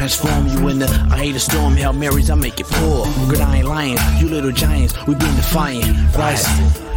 transform you into I hate a storm. Hail Marys, I make it pour. Good, I ain't lying. You little giants, we been defiant. Rise.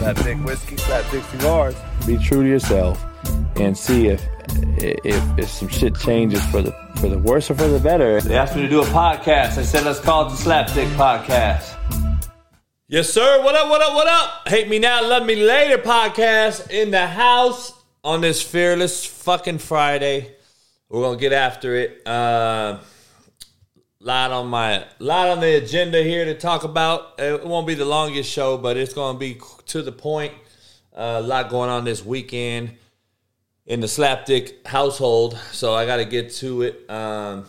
Slapdick whiskey, slapdick cigars. Be true to yourself and see if if if some shit changes for the for the worse or for the better. They asked me to do a podcast. I said, let's call it the Slapdick Podcast. Yes, sir. What up, what up, what up? Hate Me Now, Love Me Later podcast in the house on this fearless fucking Friday. We're going to get after it. Uh, lot on my lot on the agenda here to talk about. It won't be the longest show, but it's going to be to the point. Uh, a lot going on this weekend in the Slapdick household, so I got to get to it. Um,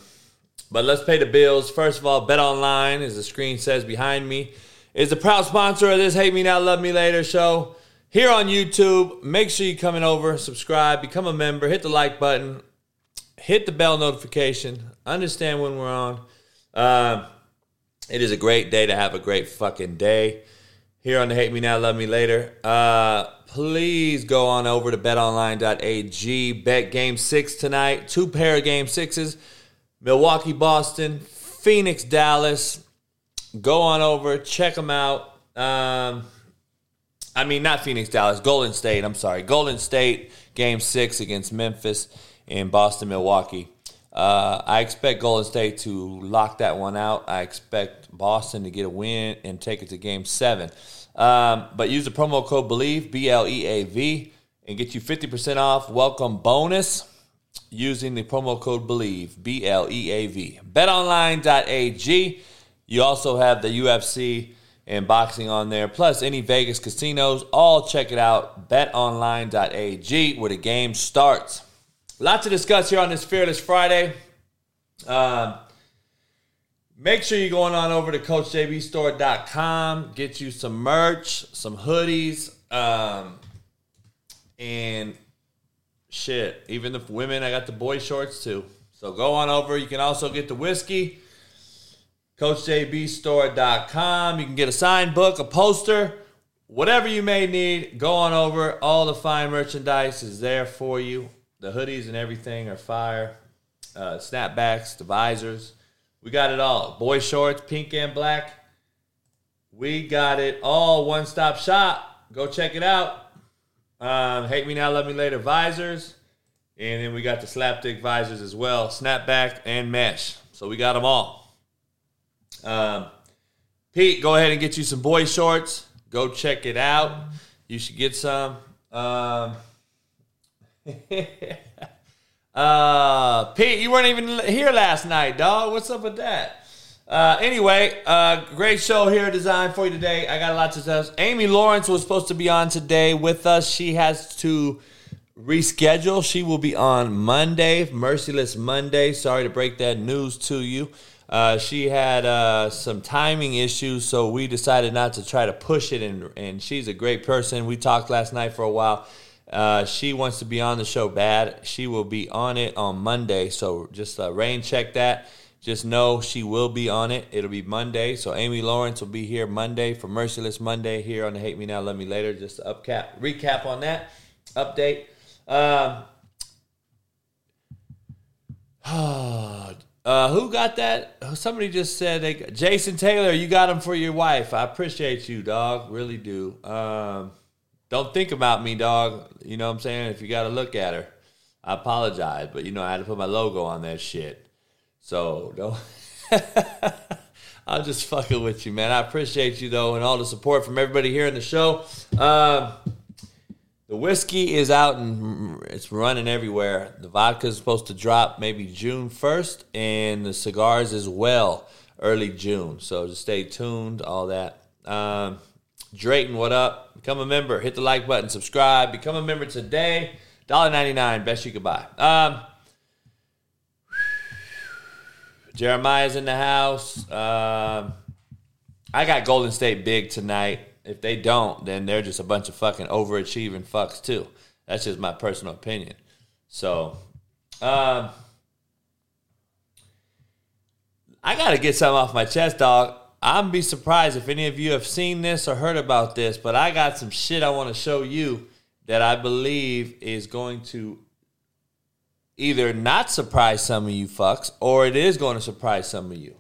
but let's pay the bills. First of all, Bet Online, as the screen says behind me, is the proud sponsor of this Hate Me Now, Love Me Later show here on YouTube. Make sure you coming over, subscribe, become a member, hit the like button, hit the bell notification, understand when we're on. Uh, it is a great day to have a great fucking day here on the Hate Me Now, Love Me Later. Uh, please go on over to betonline.ag. Bet game six tonight. Two pair of game sixes. Milwaukee, Boston, Phoenix, Dallas. Go on over, check them out. Um, I mean, not Phoenix, Dallas, Golden State. I'm sorry. Golden State, game six against Memphis and Boston, Milwaukee. Uh, I expect Golden State to lock that one out. I expect Boston to get a win and take it to game seven. Um, but use the promo code BELIEVE, B L E A V, and get you 50% off welcome bonus using the promo code BELIEVE, B L E A V. BetOnline.ag. You also have the UFC and boxing on there, plus any Vegas casinos. All check it out. BetOnline.ag, where the game starts. Lots to discuss here on this Fearless Friday. Um, make sure you're going on over to CoachJBStore.com. Get you some merch, some hoodies, um, and shit. Even the women, I got the boy shorts too. So go on over. You can also get the whiskey. CoachJBStore.com. You can get a signed book, a poster, whatever you may need. Go on over. All the fine merchandise is there for you. The hoodies and everything are fire. Uh, snapbacks, the visors. We got it all. Boy shorts, pink and black. We got it all. One stop shop. Go check it out. Um, Hate Me Now, Love Me Later visors. And then we got the slapdick visors as well, snapback and mesh. So we got them all. Um, Pete, go ahead and get you some boy shorts. Go check it out. You should get some. Um, uh, Pete, you weren't even here last night, dog. What's up with that? Uh, anyway, uh, great show here designed for you today. I got a lot to tell. Amy Lawrence was supposed to be on today with us. She has to reschedule. She will be on Monday, Merciless Monday. Sorry to break that news to you. Uh, she had uh, some timing issues, so we decided not to try to push it. And, and she's a great person. We talked last night for a while. Uh, she wants to be on the show bad. She will be on it on Monday. So just uh, rain check that. Just know she will be on it. It'll be Monday. So Amy Lawrence will be here Monday for Merciless Monday here on the Hate Me Now, Love Me Later. Just to upcap, recap on that update. Um, uh, who got that? Somebody just said they got, Jason Taylor. You got him for your wife. I appreciate you, dog. Really do. Um, don't think about me, dog. You know what I'm saying? If you got to look at her, I apologize, but you know I had to put my logo on that shit. So don't. I'm just fucking with you, man. I appreciate you though, and all the support from everybody here in the show. Um, the whiskey is out and it's running everywhere. The vodka is supposed to drop maybe June 1st, and the cigars as well early June. So just stay tuned, all that. Um, Drayton, what up? Become a member. Hit the like button. Subscribe. Become a member today. $1.99. Best you could buy. Um, Jeremiah's in the house. Um, I got Golden State big tonight. If they don't, then they're just a bunch of fucking overachieving fucks too. That's just my personal opinion. So, um, I gotta get something off my chest, dog. I'm be surprised if any of you have seen this or heard about this, but I got some shit I want to show you that I believe is going to either not surprise some of you fucks or it is going to surprise some of you.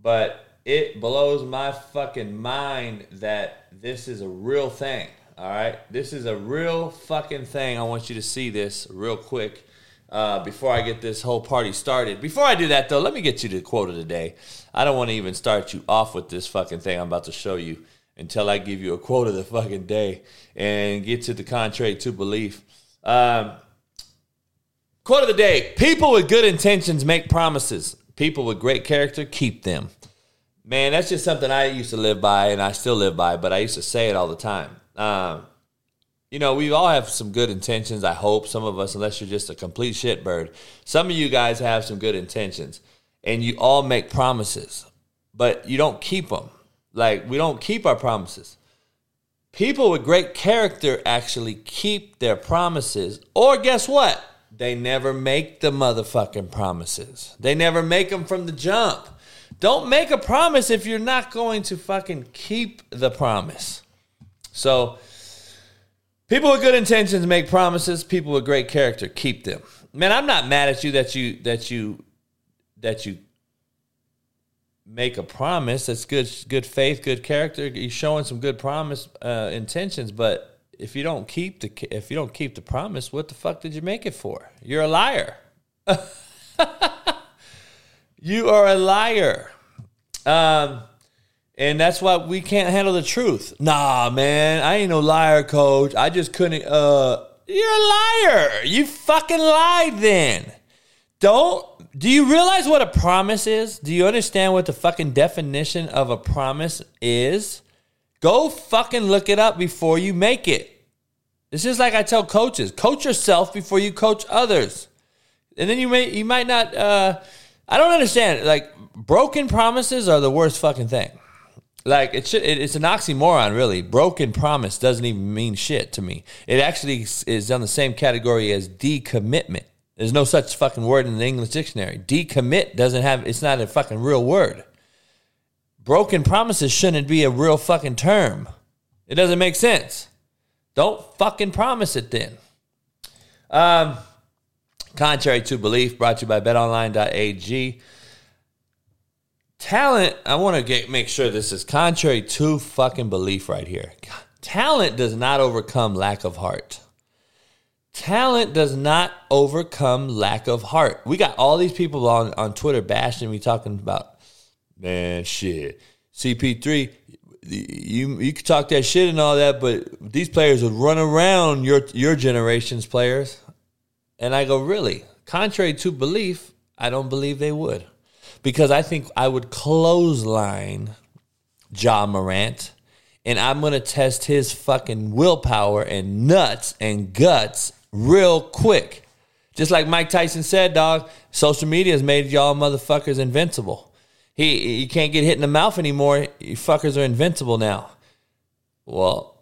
But it blows my fucking mind that this is a real thing. All right. This is a real fucking thing. I want you to see this real quick uh, before I get this whole party started. Before I do that, though, let me get you the quote of the day. I don't want to even start you off with this fucking thing I'm about to show you until I give you a quote of the fucking day and get to the contrary to belief. Um, quote of the day People with good intentions make promises, people with great character keep them. Man, that's just something I used to live by and I still live by, but I used to say it all the time. Um, you know, we all have some good intentions, I hope. Some of us, unless you're just a complete shitbird. Some of you guys have some good intentions and you all make promises, but you don't keep them. Like, we don't keep our promises. People with great character actually keep their promises, or guess what? They never make the motherfucking promises. They never make them from the jump. Don't make a promise if you're not going to fucking keep the promise. So, people with good intentions make promises. People with great character keep them. Man, I'm not mad at you that you that you that you make a promise. That's good, good faith, good character. You're showing some good promise uh, intentions, but if you don't keep the if you don't keep the promise, what the fuck did you make it for? You're a liar. you are a liar. Um, and that's why we can't handle the truth. Nah, man, I ain't no liar, coach. I just couldn't. Uh, you're a liar. You fucking lied then. Don't. Do you realize what a promise is? Do you understand what the fucking definition of a promise is? Go fucking look it up before you make it. It's just like I tell coaches: coach yourself before you coach others, and then you may you might not. Uh, I don't understand. Like broken promises are the worst fucking thing. Like it should. It, it's an oxymoron, really. Broken promise doesn't even mean shit to me. It actually is on the same category as decommitment. There's no such fucking word in the English dictionary. Decommit doesn't have. It's not a fucking real word. Broken promises shouldn't be a real fucking term. It doesn't make sense. Don't fucking promise it then. Um, contrary to belief, brought to you by betonline.ag. Talent, I want to get make sure this is contrary to fucking belief right here. Talent does not overcome lack of heart. Talent does not overcome lack of heart. We got all these people on, on Twitter bashing me talking about, man, shit. CP3, you you could talk that shit and all that, but these players would run around your your generation's players. And I go, really? Contrary to belief, I don't believe they would. Because I think I would clothesline Ja Morant and I'm gonna test his fucking willpower and nuts and guts real quick. Just like Mike Tyson said, dog, social media has made y'all motherfuckers invincible. He you can't get hit in the mouth anymore. You fuckers are invincible now. Well,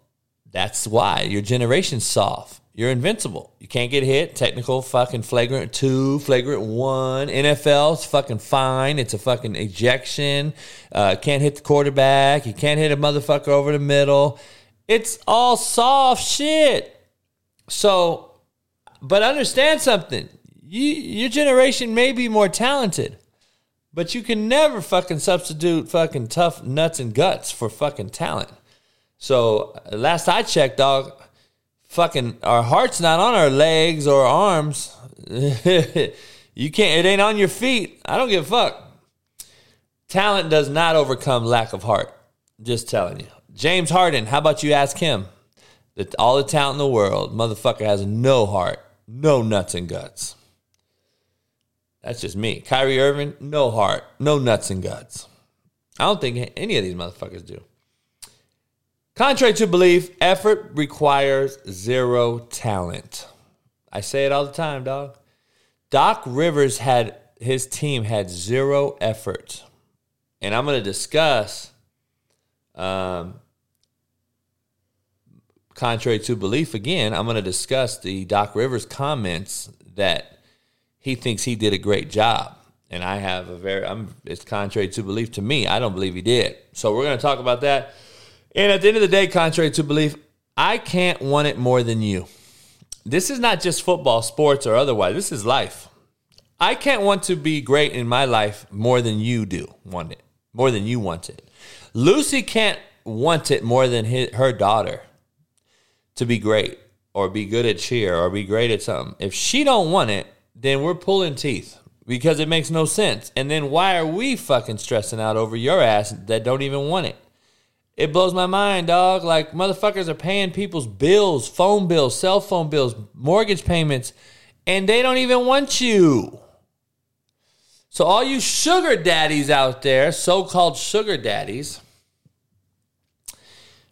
that's why your generation's soft. You're invincible. You can't get hit. Technical fucking flagrant two, flagrant one. NFL's fucking fine. It's a fucking ejection. Uh, can't hit the quarterback. You can't hit a motherfucker over the middle. It's all soft shit. So, but understand something. You, your generation may be more talented, but you can never fucking substitute fucking tough nuts and guts for fucking talent. So, last I checked, dog, fucking our heart's not on our legs or arms. you can't. It ain't on your feet. I don't give a fuck. Talent does not overcome lack of heart. Just telling you. James Harden, how about you ask him? That all the talent in the world, motherfucker has no heart, no nuts and guts. That's just me. Kyrie Irving, no heart, no nuts and guts. I don't think any of these motherfuckers do. Contrary to belief, effort requires zero talent. I say it all the time, dog. Doc Rivers had his team had zero effort. And I'm going to discuss um, contrary to belief again, I'm going to discuss the Doc Rivers comments that he thinks he did a great job. And I have a very, I'm, it's contrary to belief to me. I don't believe he did. So we're going to talk about that. And at the end of the day, contrary to belief, I can't want it more than you. This is not just football, sports, or otherwise. This is life. I can't want to be great in my life more than you do want it, more than you want it. Lucy can't want it more than his, her daughter to be great or be good at cheer or be great at something. If she don't want it, then we're pulling teeth because it makes no sense. And then why are we fucking stressing out over your ass that don't even want it? It blows my mind, dog. Like motherfuckers are paying people's bills, phone bills, cell phone bills, mortgage payments, and they don't even want you. So all you sugar daddies out there, so-called sugar daddies,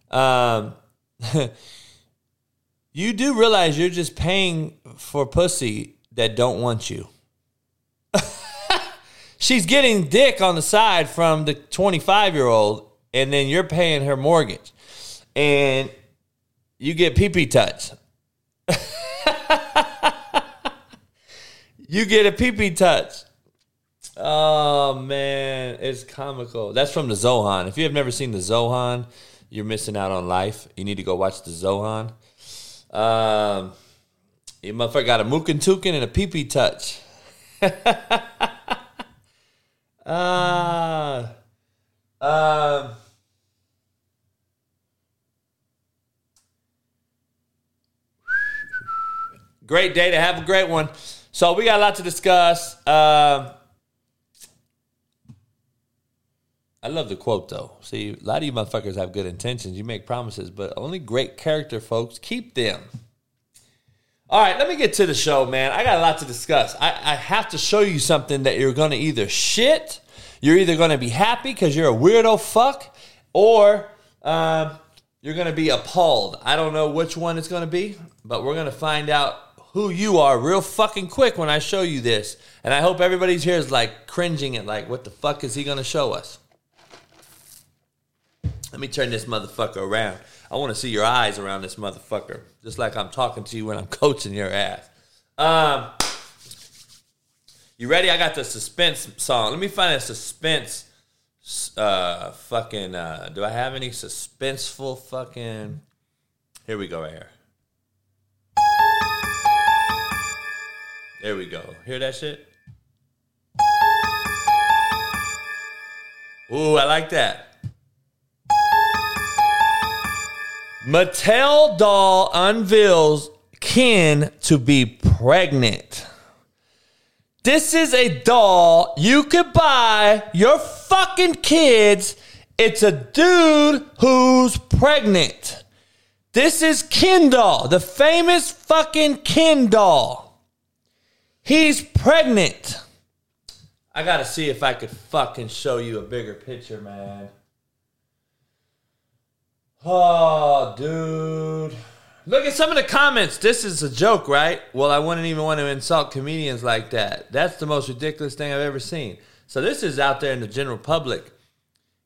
um, you do realize you're just paying for pussy that don't want you. She's getting dick on the side from the 25 year old, and then you're paying her mortgage, and you get pee pee touch. you get a pee pee touch. Oh man, it's comical. That's from the Zohan. If you have never seen the Zohan, you're missing out on life. You need to go watch the Zohan. Um, you motherfucker got a mookin tukin and a pee pee touch. Ah. uh, um. Great day to have a great one. So we got a lot to discuss. Um, I love the quote though. See, a lot of you motherfuckers have good intentions. You make promises, but only great character folks keep them. All right, let me get to the show, man. I got a lot to discuss. I, I have to show you something that you're to either shit, you're either going to be happy because you're a weirdo fuck, or um, you're going to be appalled. I don't know which one it's going to be, but we're going to find out who you are real fucking quick when I show you this. And I hope everybody's here is like cringing at like, what the fuck is he going to show us? Let me turn this motherfucker around. I want to see your eyes around this motherfucker, just like I'm talking to you when I'm coaching your ass. Um, you ready? I got the suspense song. Let me find a suspense. Uh, fucking. Uh, do I have any suspenseful fucking? Here we go. Right here. There we go. Hear that shit? Ooh, I like that. Mattel doll unveils Ken to be pregnant. This is a doll you could buy your fucking kids. It's a dude who's pregnant. This is Ken doll, the famous fucking Ken doll. He's pregnant. I gotta see if I could fucking show you a bigger picture, man. Oh, dude. Look at some of the comments. This is a joke, right? Well, I wouldn't even want to insult comedians like that. That's the most ridiculous thing I've ever seen. So this is out there in the general public.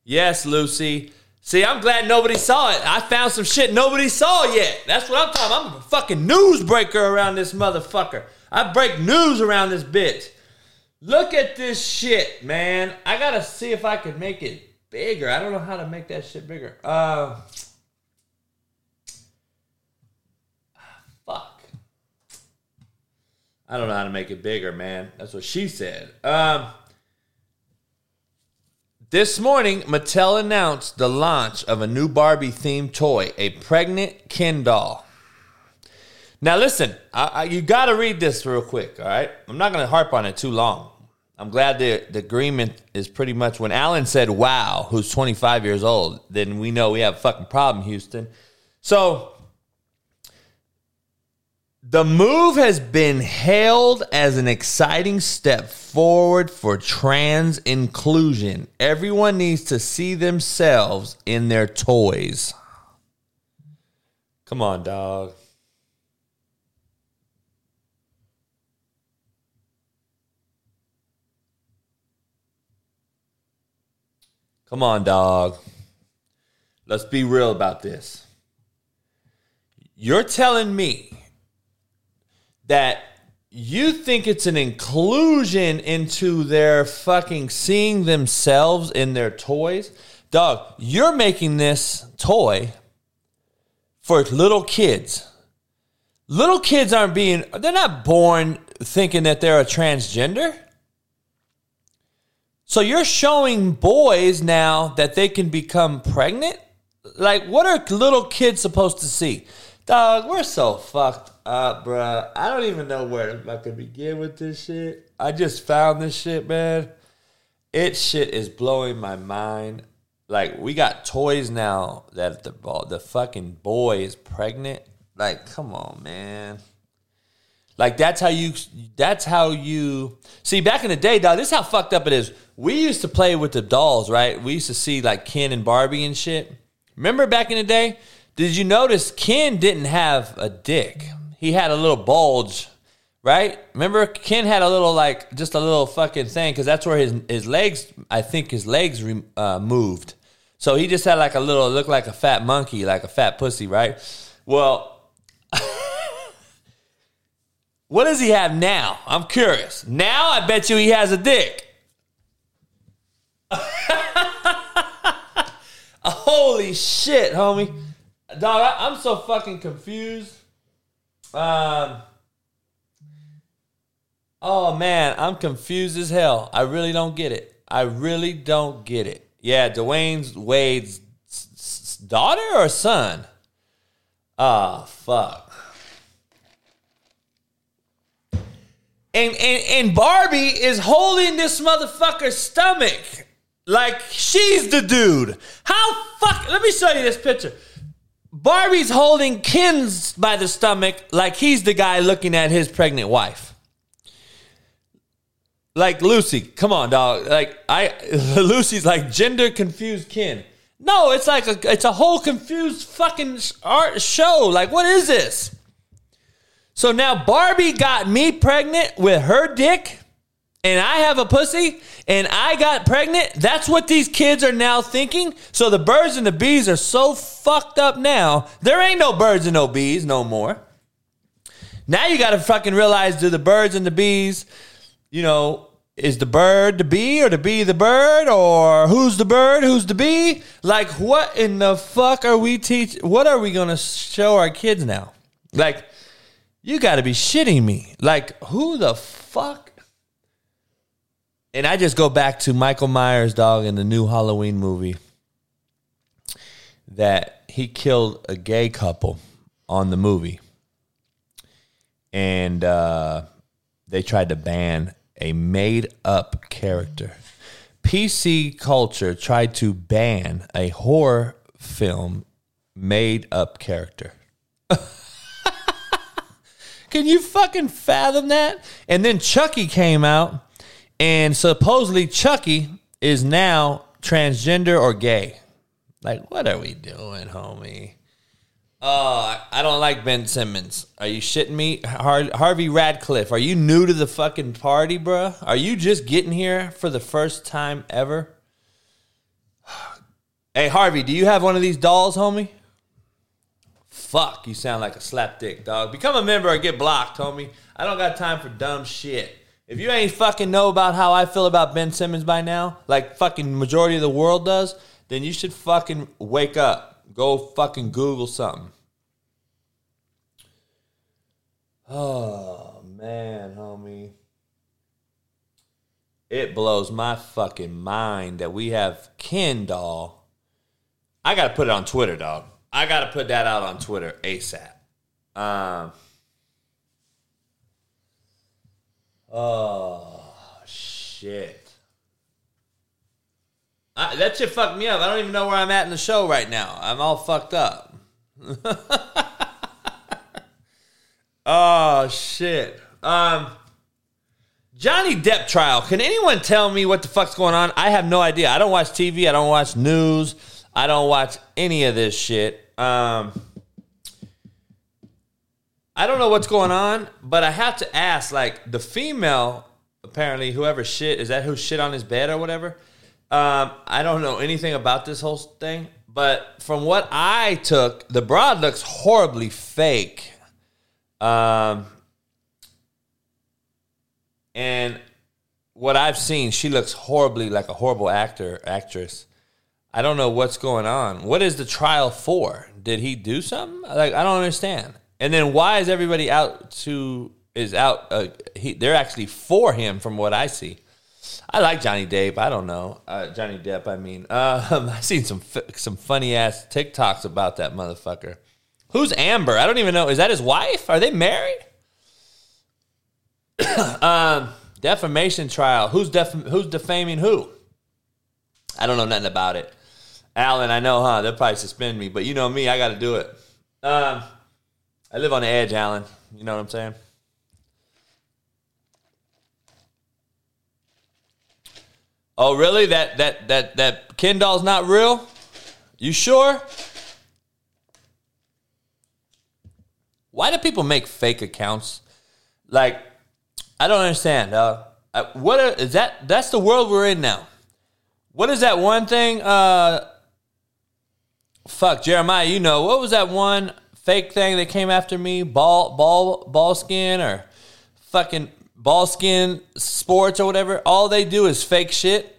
Yes, Lucy. See, I'm glad nobody saw it. I found some shit nobody saw yet. That's what I'm talking about. I'm a fucking newsbreaker around this motherfucker. I break news around this bitch. Look at this shit, man. I gotta see if I can make it bigger. I don't know how to make that shit bigger. Uh, fuck. I don't know how to make it bigger, man. That's what she said. Um, this morning, Mattel announced the launch of a new Barbie themed toy, a pregnant Ken doll. Now listen, I, I, you got to read this real quick. All right, I'm not going to harp on it too long. I'm glad the, the agreement is pretty much when Alan said, "Wow," who's 25 years old, then we know we have a fucking problem, Houston. So the move has been hailed as an exciting step forward for trans inclusion. Everyone needs to see themselves in their toys. Come on, dog. Come on, dog. Let's be real about this. You're telling me that you think it's an inclusion into their fucking seeing themselves in their toys? Dog, you're making this toy for little kids. Little kids aren't being, they're not born thinking that they're a transgender. So you're showing boys now that they can become pregnant? Like, what are little kids supposed to see? Dog, we're so fucked up, bro. I don't even know where I could begin with this shit. I just found this shit, man. It shit is blowing my mind. Like, we got toys now that the the fucking boy is pregnant. Like, come on, man. Like that's how you that's how you see back in the day, dog, this is how fucked up it is. We used to play with the dolls, right? We used to see like Ken and Barbie and shit. Remember back in the day? Did you notice Ken didn't have a dick? He had a little bulge, right? Remember Ken had a little like just a little fucking thing because that's where his his legs. I think his legs re, uh, moved. So he just had like a little look like a fat monkey, like a fat pussy, right? Well. What does he have now? I'm curious. Now I bet you he has a dick. Holy shit, homie. Dog, I, am so fucking confused. Um, oh man, I'm confused as hell. I really don't get it. I really don't get it. Yeah, Dwayne's Wade's daughter or son? Ah, oh, fuck. and, and and Barbie is holding this motherfucker's stomach like she's the dude. How fuck? Let me show you this picture. Barbie's holding Ken's by the stomach like he's the guy looking at his pregnant wife. Like Lucy, come on, dog. Like I, Lucy's like gender confused Ken. No, it's like a, it's a whole confused fucking art show. Like, what is this? So now Barbie got me pregnant with her dick, and I have a pussy, and I got pregnant. That's what these kids are now thinking. So the birds and the bees are so fucked up now. There ain't no birds and no bees no more. Now you got to fucking realize do the birds and the bees, you know, is the bird the bee or the bee the bird or who's the bird who's the bee like what in the fuck are we teach what are we going to show our kids now like you got to be shitting me. Like, who the fuck? And I just go back to Michael Myers, dog, in the new Halloween movie that he killed a gay couple on the movie. And uh, they tried to ban a made up character. PC culture tried to ban a horror film made up character. Can you fucking fathom that? And then Chucky came out, and supposedly Chucky is now transgender or gay. Like, what are we doing, homie? Oh, I don't like Ben Simmons. Are you shitting me? Har- Harvey Radcliffe, are you new to the fucking party, bruh? Are you just getting here for the first time ever? Hey, Harvey, do you have one of these dolls, homie? Fuck, you sound like a slapdick, dog. Become a member or get blocked, homie. I don't got time for dumb shit. If you ain't fucking know about how I feel about Ben Simmons by now, like fucking majority of the world does, then you should fucking wake up. Go fucking Google something. Oh, man, homie. It blows my fucking mind that we have Ken doll. I got to put it on Twitter, dog. I got to put that out on Twitter ASAP. Um, Oh shit. I, that shit fucked me up. I don't even know where I'm at in the show right now. I'm all fucked up. oh shit. Um Johnny Depp trial. Can anyone tell me what the fuck's going on? I have no idea. I don't watch TV. I don't watch news. I don't watch any of this shit. Um, I don't know what's going on, but I have to ask. Like the female, apparently, whoever shit is that who shit on his bed or whatever. Um, I don't know anything about this whole thing, but from what I took, the broad looks horribly fake. Um, and what I've seen, she looks horribly like a horrible actor, actress. I don't know what's going on. What is the trial for? Did he do something? Like I don't understand. And then why is everybody out to is out? Uh, he, they're actually for him, from what I see. I like Johnny Depp. I don't know uh, Johnny Depp. I mean, um, I seen some some funny ass TikToks about that motherfucker. Who's Amber? I don't even know. Is that his wife? Are they married? um, defamation trial. Who's def- Who's defaming who? I don't know nothing about it. Alan, I know, huh? They'll probably suspend me, but you know me, I got to do it. Um, I live on the edge, Alan. You know what I'm saying? Oh, really? That that that that Ken doll's not real? You sure? Why do people make fake accounts? Like, I don't understand. Uh, what are, is that? That's the world we're in now. What is that one thing? Uh, fuck Jeremiah, you know what was that one fake thing that came after me? Ball, ball, ball skin or fucking ball skin sports or whatever. All they do is fake shit.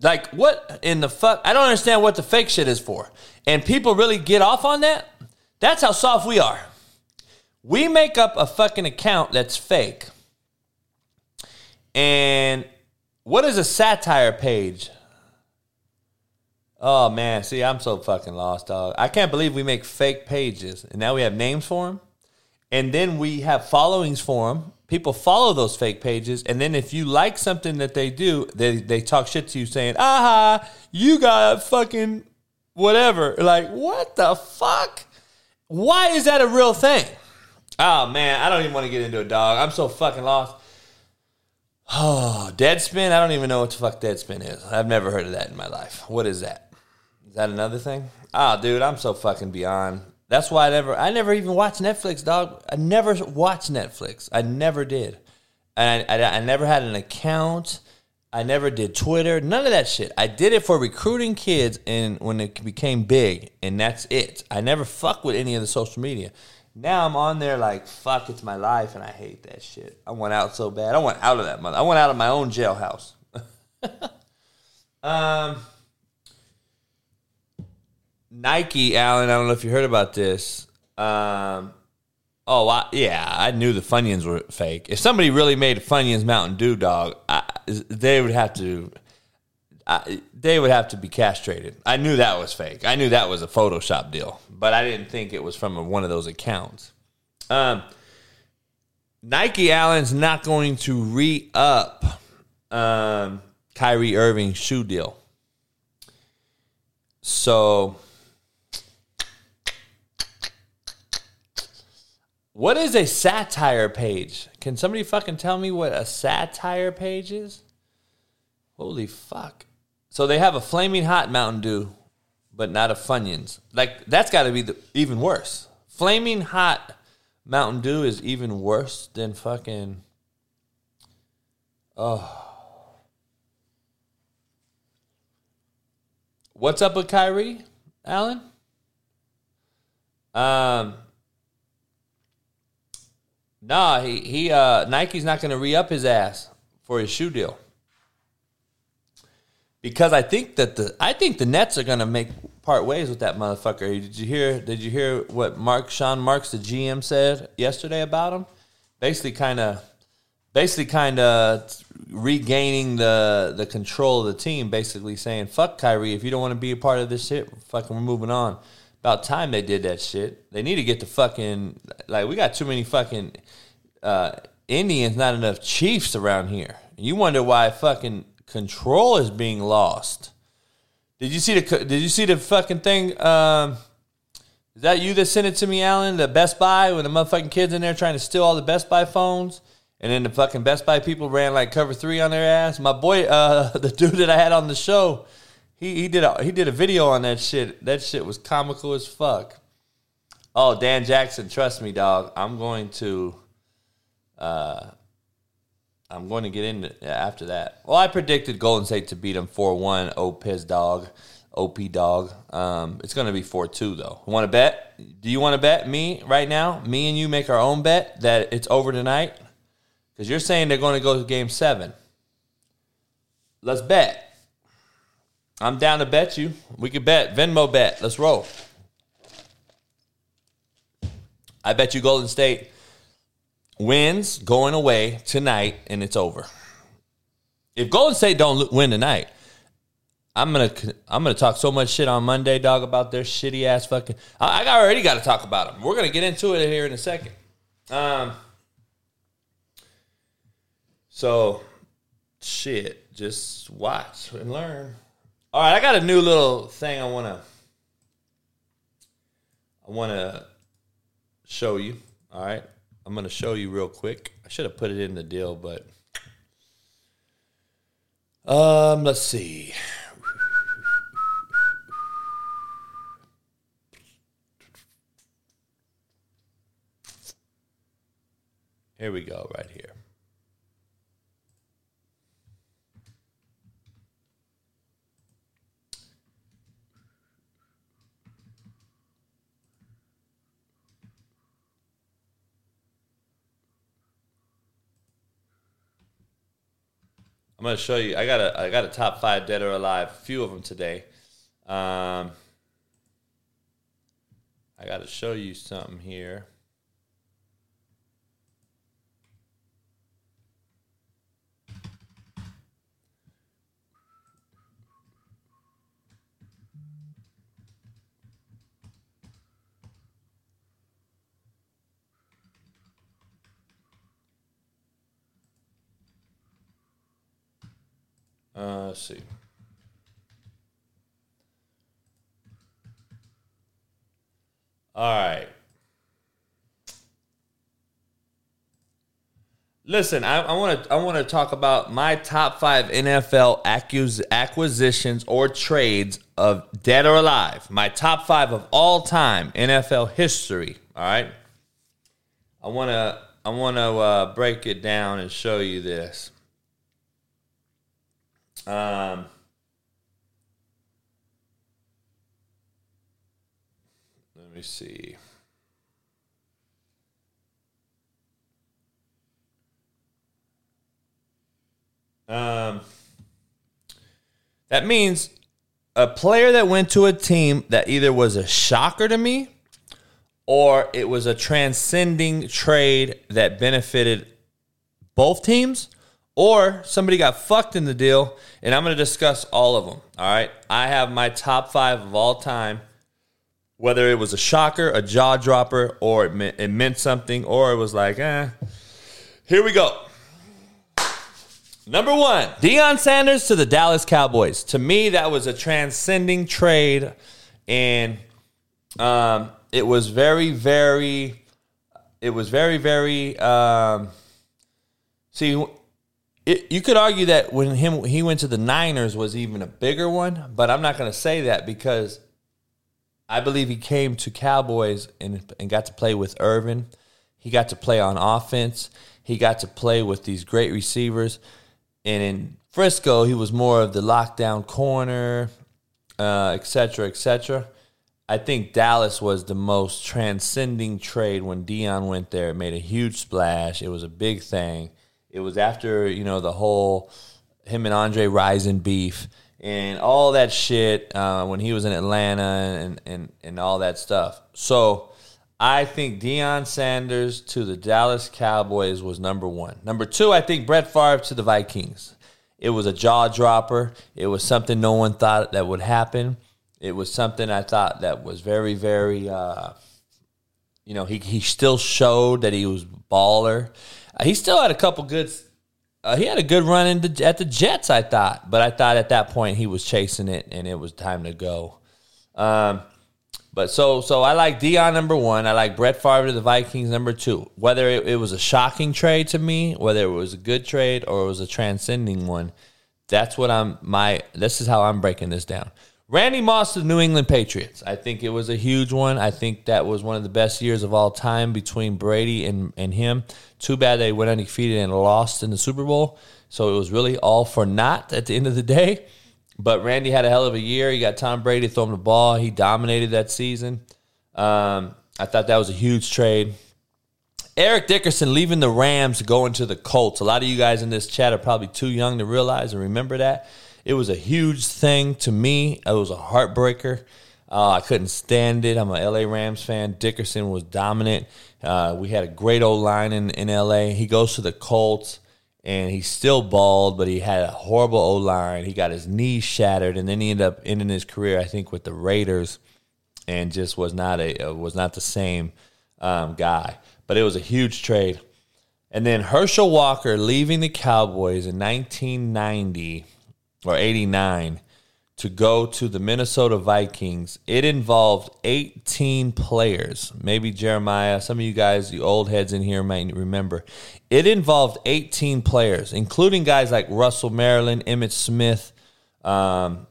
Like what in the fuck? I don't understand what the fake shit is for. And people really get off on that. That's how soft we are. We make up a fucking account that's fake. And what is a satire page? Oh man, see, I'm so fucking lost, dog. I can't believe we make fake pages and now we have names for them. And then we have followings for them. People follow those fake pages. And then if you like something that they do, they, they talk shit to you saying, aha, you got fucking whatever. Like, what the fuck? Why is that a real thing? Oh man, I don't even want to get into it, dog. I'm so fucking lost. Oh, Deadspin? I don't even know what the fuck Deadspin is. I've never heard of that in my life. What is that? That another thing? Ah, oh, dude, I'm so fucking beyond. That's why I never, I never even watched Netflix, dog. I never watched Netflix. I never did, and I, I, I never had an account. I never did Twitter. None of that shit. I did it for recruiting kids, and when it became big, and that's it. I never fuck with any of the social media. Now I'm on there like fuck, it's my life, and I hate that shit. I went out so bad. I went out of that mother. I went out of my own jailhouse. um, Nike, Alan. I don't know if you heard about this. Um, oh I, yeah, I knew the Funyuns were fake. If somebody really made Funyuns Mountain Dew dog, I, they would have to. I, they would have to be castrated. I knew that was fake. I knew that was a Photoshop deal, but I didn't think it was from a, one of those accounts. Um, Nike Allen's not going to re up um, Kyrie Irving's shoe deal. So, what is a satire page? Can somebody fucking tell me what a satire page is? Holy fuck. So they have a flaming hot Mountain Dew, but not a Funyuns. Like that's got to be the, even worse. Flaming hot Mountain Dew is even worse than fucking. Oh. What's up with Kyrie, Allen? Um. Nah, he he uh Nike's not going to re up his ass for his shoe deal because I think that the I think the Nets are going to make part ways with that motherfucker. Did you hear? Did you hear what Mark Sean Marks, the GM, said yesterday about him? Basically, kind of, basically, kind of regaining the the control of the team. Basically, saying "fuck Kyrie." If you don't want to be a part of this shit, fucking, we're moving on. About time they did that shit. They need to get the fucking like we got too many fucking uh, Indians, not enough Chiefs around here. You wonder why fucking control is being lost. Did you see the Did you see the fucking thing? Um, is that you that sent it to me, Alan? The Best Buy when the motherfucking kids in there trying to steal all the Best Buy phones, and then the fucking Best Buy people ran like cover three on their ass. My boy, uh, the dude that I had on the show, he he did a he did a video on that shit. That shit was comical as fuck. Oh, Dan Jackson, trust me, dog. I'm going to, uh, I'm going to get into after that. Well, I predicted Golden State to beat them four one. Oh, piss dog. OP dog. Um, it's going to be 4 2, though. Want to bet? Do you want to bet me right now? Me and you make our own bet that it's over tonight? Because you're saying they're going to go to game seven. Let's bet. I'm down to bet you. We could bet. Venmo bet. Let's roll. I bet you Golden State wins going away tonight and it's over. If Golden State don't win tonight, I'm gonna I'm gonna talk so much shit on Monday, dog, about their shitty ass fucking. I, I already got to talk about them. We're gonna get into it here in a second. Um. So, shit, just watch and learn. All right, I got a new little thing I wanna I wanna show you. All right, I'm gonna show you real quick. I should have put it in the deal, but um, let's see. Here we go, right here. Gonna show you. I got a I got a top five dead or alive. A few of them today. Um, I got to show you something here. Uh, let's see. All right. Listen, I want to I want to talk about my top five NFL accus- acquisitions or trades of dead or alive. My top five of all time NFL history. All right. I want to I want to uh, break it down and show you this. Um, let me see. Um, that means a player that went to a team that either was a shocker to me or it was a transcending trade that benefited both teams or somebody got fucked in the deal, and I'm going to discuss all of them. All right. I have my top five of all time, whether it was a shocker, a jaw dropper, or it meant, it meant something, or it was like, eh. Here we go. Number one, Deion Sanders to the Dallas Cowboys. To me, that was a transcending trade, and um, it was very, very, it was very, very. Um, see, it, you could argue that when him he went to the Niners was even a bigger one, but I'm not going to say that because I believe he came to Cowboys and and got to play with Irvin. He got to play on offense. He got to play with these great receivers. And in Frisco, he was more of the lockdown corner, uh, et cetera, et. I think Dallas was the most transcending trade when Deion went there. It made a huge splash. It was a big thing. It was after you know the whole him and Andre Rison beef and all that shit uh, when he was in Atlanta and, and and all that stuff. So I think Deion Sanders to the Dallas Cowboys was number one. Number two, I think Brett Favre to the Vikings. It was a jaw dropper. It was something no one thought that would happen. It was something I thought that was very, very uh, you know, he he still showed that he was baller. Uh, he still had a couple good. Uh, he had a good run in the, at the Jets, I thought, but I thought at that point he was chasing it and it was time to go. Um, but so so I like Deion number one. I like Brett Favre to the Vikings number two. Whether it, it was a shocking trade to me, whether it was a good trade or it was a transcending one, that's what I'm my. This is how I'm breaking this down. Randy Moss to the New England Patriots. I think it was a huge one. I think that was one of the best years of all time between Brady and, and him. Too bad they went undefeated and lost in the Super Bowl. So it was really all for naught at the end of the day. But Randy had a hell of a year. He got Tom Brady throwing the ball. He dominated that season. Um, I thought that was a huge trade. Eric Dickerson leaving the Rams, going to the Colts. A lot of you guys in this chat are probably too young to realize and remember that. It was a huge thing to me. It was a heartbreaker. Uh, I couldn't stand it. I'm a LA Rams fan. Dickerson was dominant. Uh, we had a great old line in, in LA. He goes to the Colts and he's still bald, but he had a horrible O line. He got his knees shattered, and then he ended up ending his career, I think, with the Raiders, and just was not a uh, was not the same um, guy. But it was a huge trade. And then Herschel Walker leaving the Cowboys in 1990 or 89 to go to the Minnesota Vikings. It involved 18 players. Maybe Jeremiah, some of you guys, you old heads in here might remember. It involved 18 players, including guys like Russell Maryland, Emmitt Smith, um,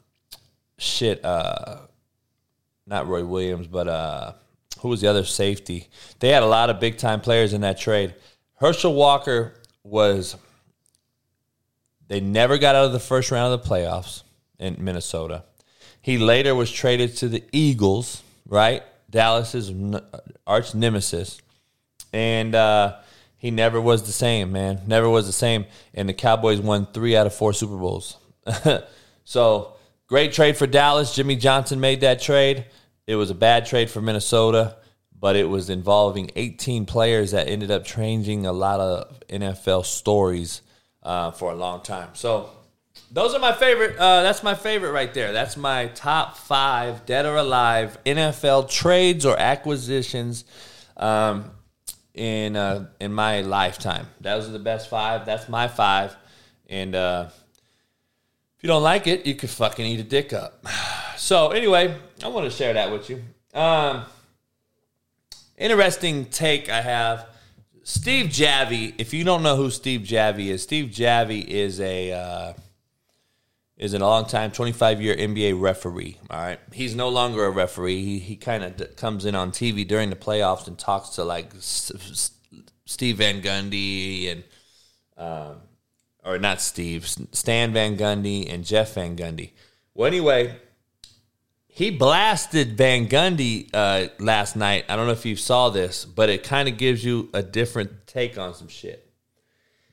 shit, uh, not Roy Williams, but uh, who was the other safety? They had a lot of big time players in that trade. Herschel Walker was they never got out of the first round of the playoffs in Minnesota. He later was traded to the Eagles, right? Dallas's arch nemesis. And uh, he never was the same, man. Never was the same. And the Cowboys won three out of four Super Bowls. so great trade for Dallas. Jimmy Johnson made that trade. It was a bad trade for Minnesota, but it was involving 18 players that ended up changing a lot of NFL stories uh, for a long time. So those are my favorite. Uh, that's my favorite right there. That's my top five dead or alive NFL trades or acquisitions um, in uh, in my lifetime. Those are the best five. That's my five. And uh, if you don't like it, you could fucking eat a dick up. So anyway, I want to share that with you. Um, interesting take I have Steve Javie, if you don't know who Steve Javie is, Steve Javie is a uh, is a long time, 25 year NBA referee. All right, he's no longer a referee. He he kind of d- comes in on TV during the playoffs and talks to like S- S- Steve Van Gundy and um, or not Steve, Stan Van Gundy and Jeff Van Gundy. Well, anyway, he blasted Van Gundy uh, last night. I don't know if you saw this, but it kind of gives you a different take on some shit.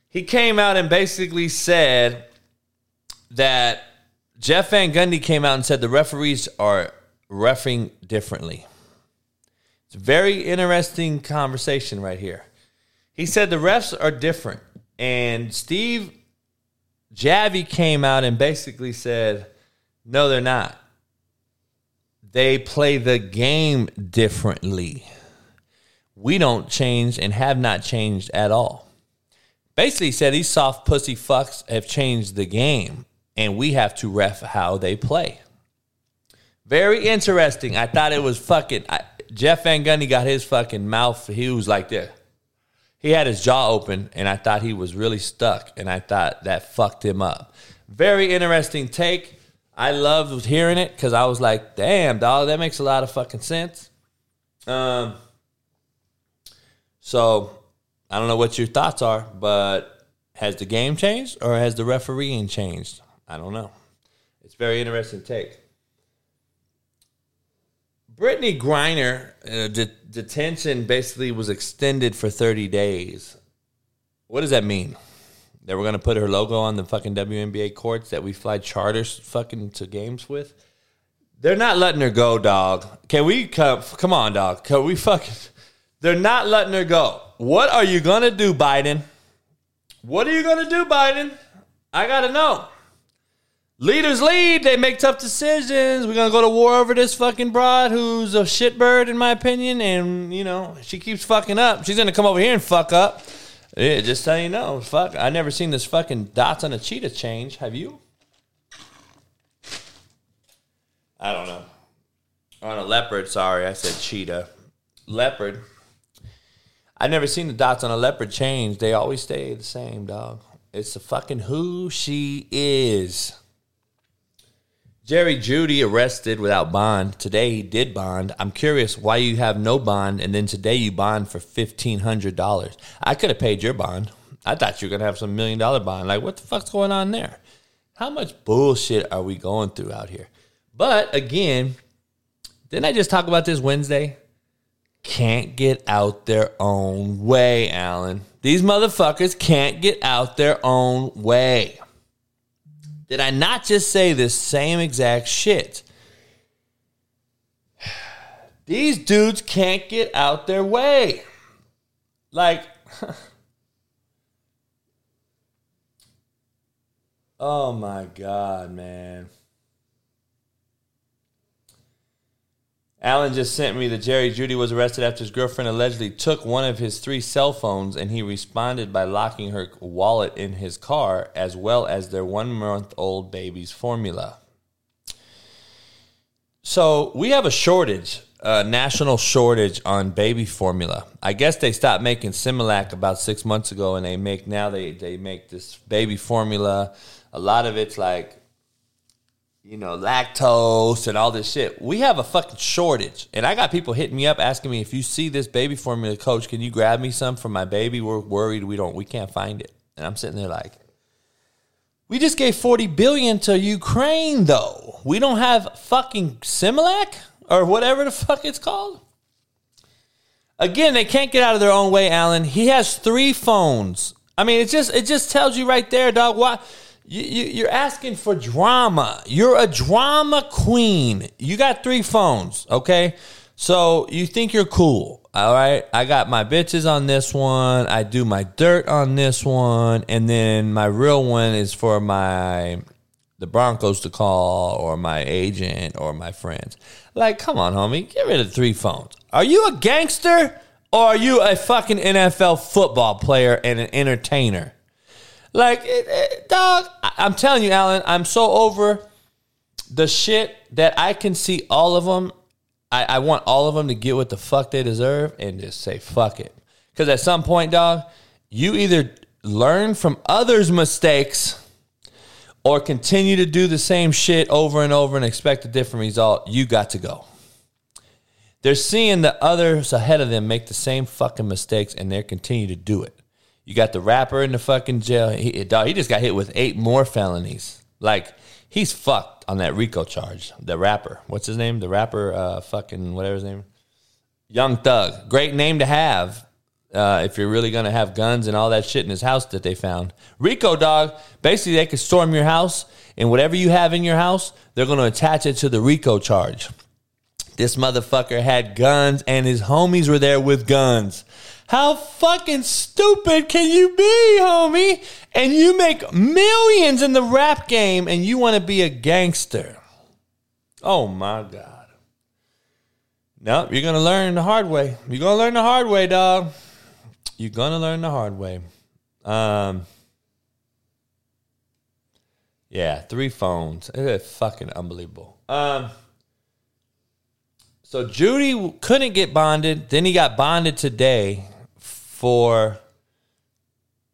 He came out and basically said that Jeff Van Gundy came out and said the referees are refing differently. It's a very interesting conversation right here. He said the refs are different. And Steve Javie came out and basically said, no, they're not they play the game differently. We don't change and have not changed at all. Basically, said these soft pussy fucks have changed the game, and we have to ref how they play. Very interesting. I thought it was fucking. I, Jeff Van Gundy got his fucking mouth. He was like this. He had his jaw open, and I thought he was really stuck, and I thought that fucked him up. Very interesting take. I loved hearing it because I was like, damn, dog, that makes a lot of fucking sense. Um, so I don't know what your thoughts are, but has the game changed or has the refereeing changed? I don't know. It's very interesting take. Brittany Griner uh, de- detention basically was extended for 30 days. What does that mean? That we're gonna put her logo on the fucking WNBA courts that we fly charters fucking to games with. They're not letting her go, dog. Can we come? Come on, dog. Can we fucking? They're not letting her go. What are you gonna do, Biden? What are you gonna do, Biden? I gotta know. Leaders lead. They make tough decisions. We're gonna go to war over this fucking broad who's a shitbird, in my opinion. And you know, she keeps fucking up. She's gonna come over here and fuck up. Yeah, just so you know, fuck. I never seen this fucking dots on a cheetah change. Have you? I don't know. On a leopard. Sorry, I said cheetah. Leopard. I never seen the dots on a leopard change. They always stay the same, dog. It's the fucking who she is. Jerry Jeudy arrested without bond. Today he did bond. I'm curious why you have no bond and then today you bond for fifteen hundred dollars. I could have paid your bond. I thought you were gonna have some million dollar bond. Like what the fuck's going on there? How much bullshit are we going through out here? But again, didn't I just talk about this Wednesday? Can't get out their own way, Alan. These motherfuckers can't get out their own way. Did I not just say the same exact shit? These dudes can't get out their way. Like, oh my God, man. Alan just sent me that Jerry Jeudy was arrested after his girlfriend allegedly took one of his three cell phones and he responded by locking her wallet in his car as well as their one month old baby's formula. So we have a shortage, a national shortage on baby formula. I guess they stopped making Similac about six months ago and they make now they, they make this baby formula. A lot of it's like you know, lactose and all this shit. We have a fucking shortage. And I got people hitting me up asking me if you see this baby formula coach, can you grab me some for my baby? We're worried we don't we can't find it. And I'm sitting there like we just gave 40 billion to Ukraine though. We don't have fucking Similac or whatever the fuck it's called. Again, they can't get out of their own way, Alan. He has three phones. I mean, it just it just tells you right there, dog. Why you, you're asking for drama. You're a drama queen. You got three phones, okay? So you think you're cool. All right. I got my bitches on this one. I do my dirt on this one. And then my real one is for my the Broncos to call or my agent or my friends. Like, come on, homie. Get rid of three phones. Are you a gangster or are you a fucking NFL football player and an entertainer? Like, it, it, dog, I, I'm telling you, Alan, I'm so over the shit that I can see all of them. I, I want all of them to get what the fuck they deserve and just say fuck it. Because at some point, dog, you either learn from others' mistakes or continue to do the same shit over and over and expect a different result. You got to go. They're seeing the others ahead of them make the same fucking mistakes and they continue to do it. You got the rapper in the fucking jail. He, dog, he just got hit with eight more felonies. Like he's fucked on that RICO charge. The rapper, what's his name? The rapper, uh, fucking whatever his name. Young Thug, great name to have. Uh, if you're really gonna have guns and all that shit in his house that they found, RICO dog. Basically, they could storm your house and whatever you have in your house, they're gonna attach it to the RICO charge. This motherfucker had guns and his homies were there with guns. How fucking stupid can you be, homie? And you make millions in the rap game and you want to be a gangster. Oh my God. Nope, you're going to learn the hard way. You're going to learn the hard way, dog. You're going to learn the hard way. Um, yeah, three phones. It's fucking unbelievable. Um, so Jeudy couldn't get bonded. Then he got bonded today for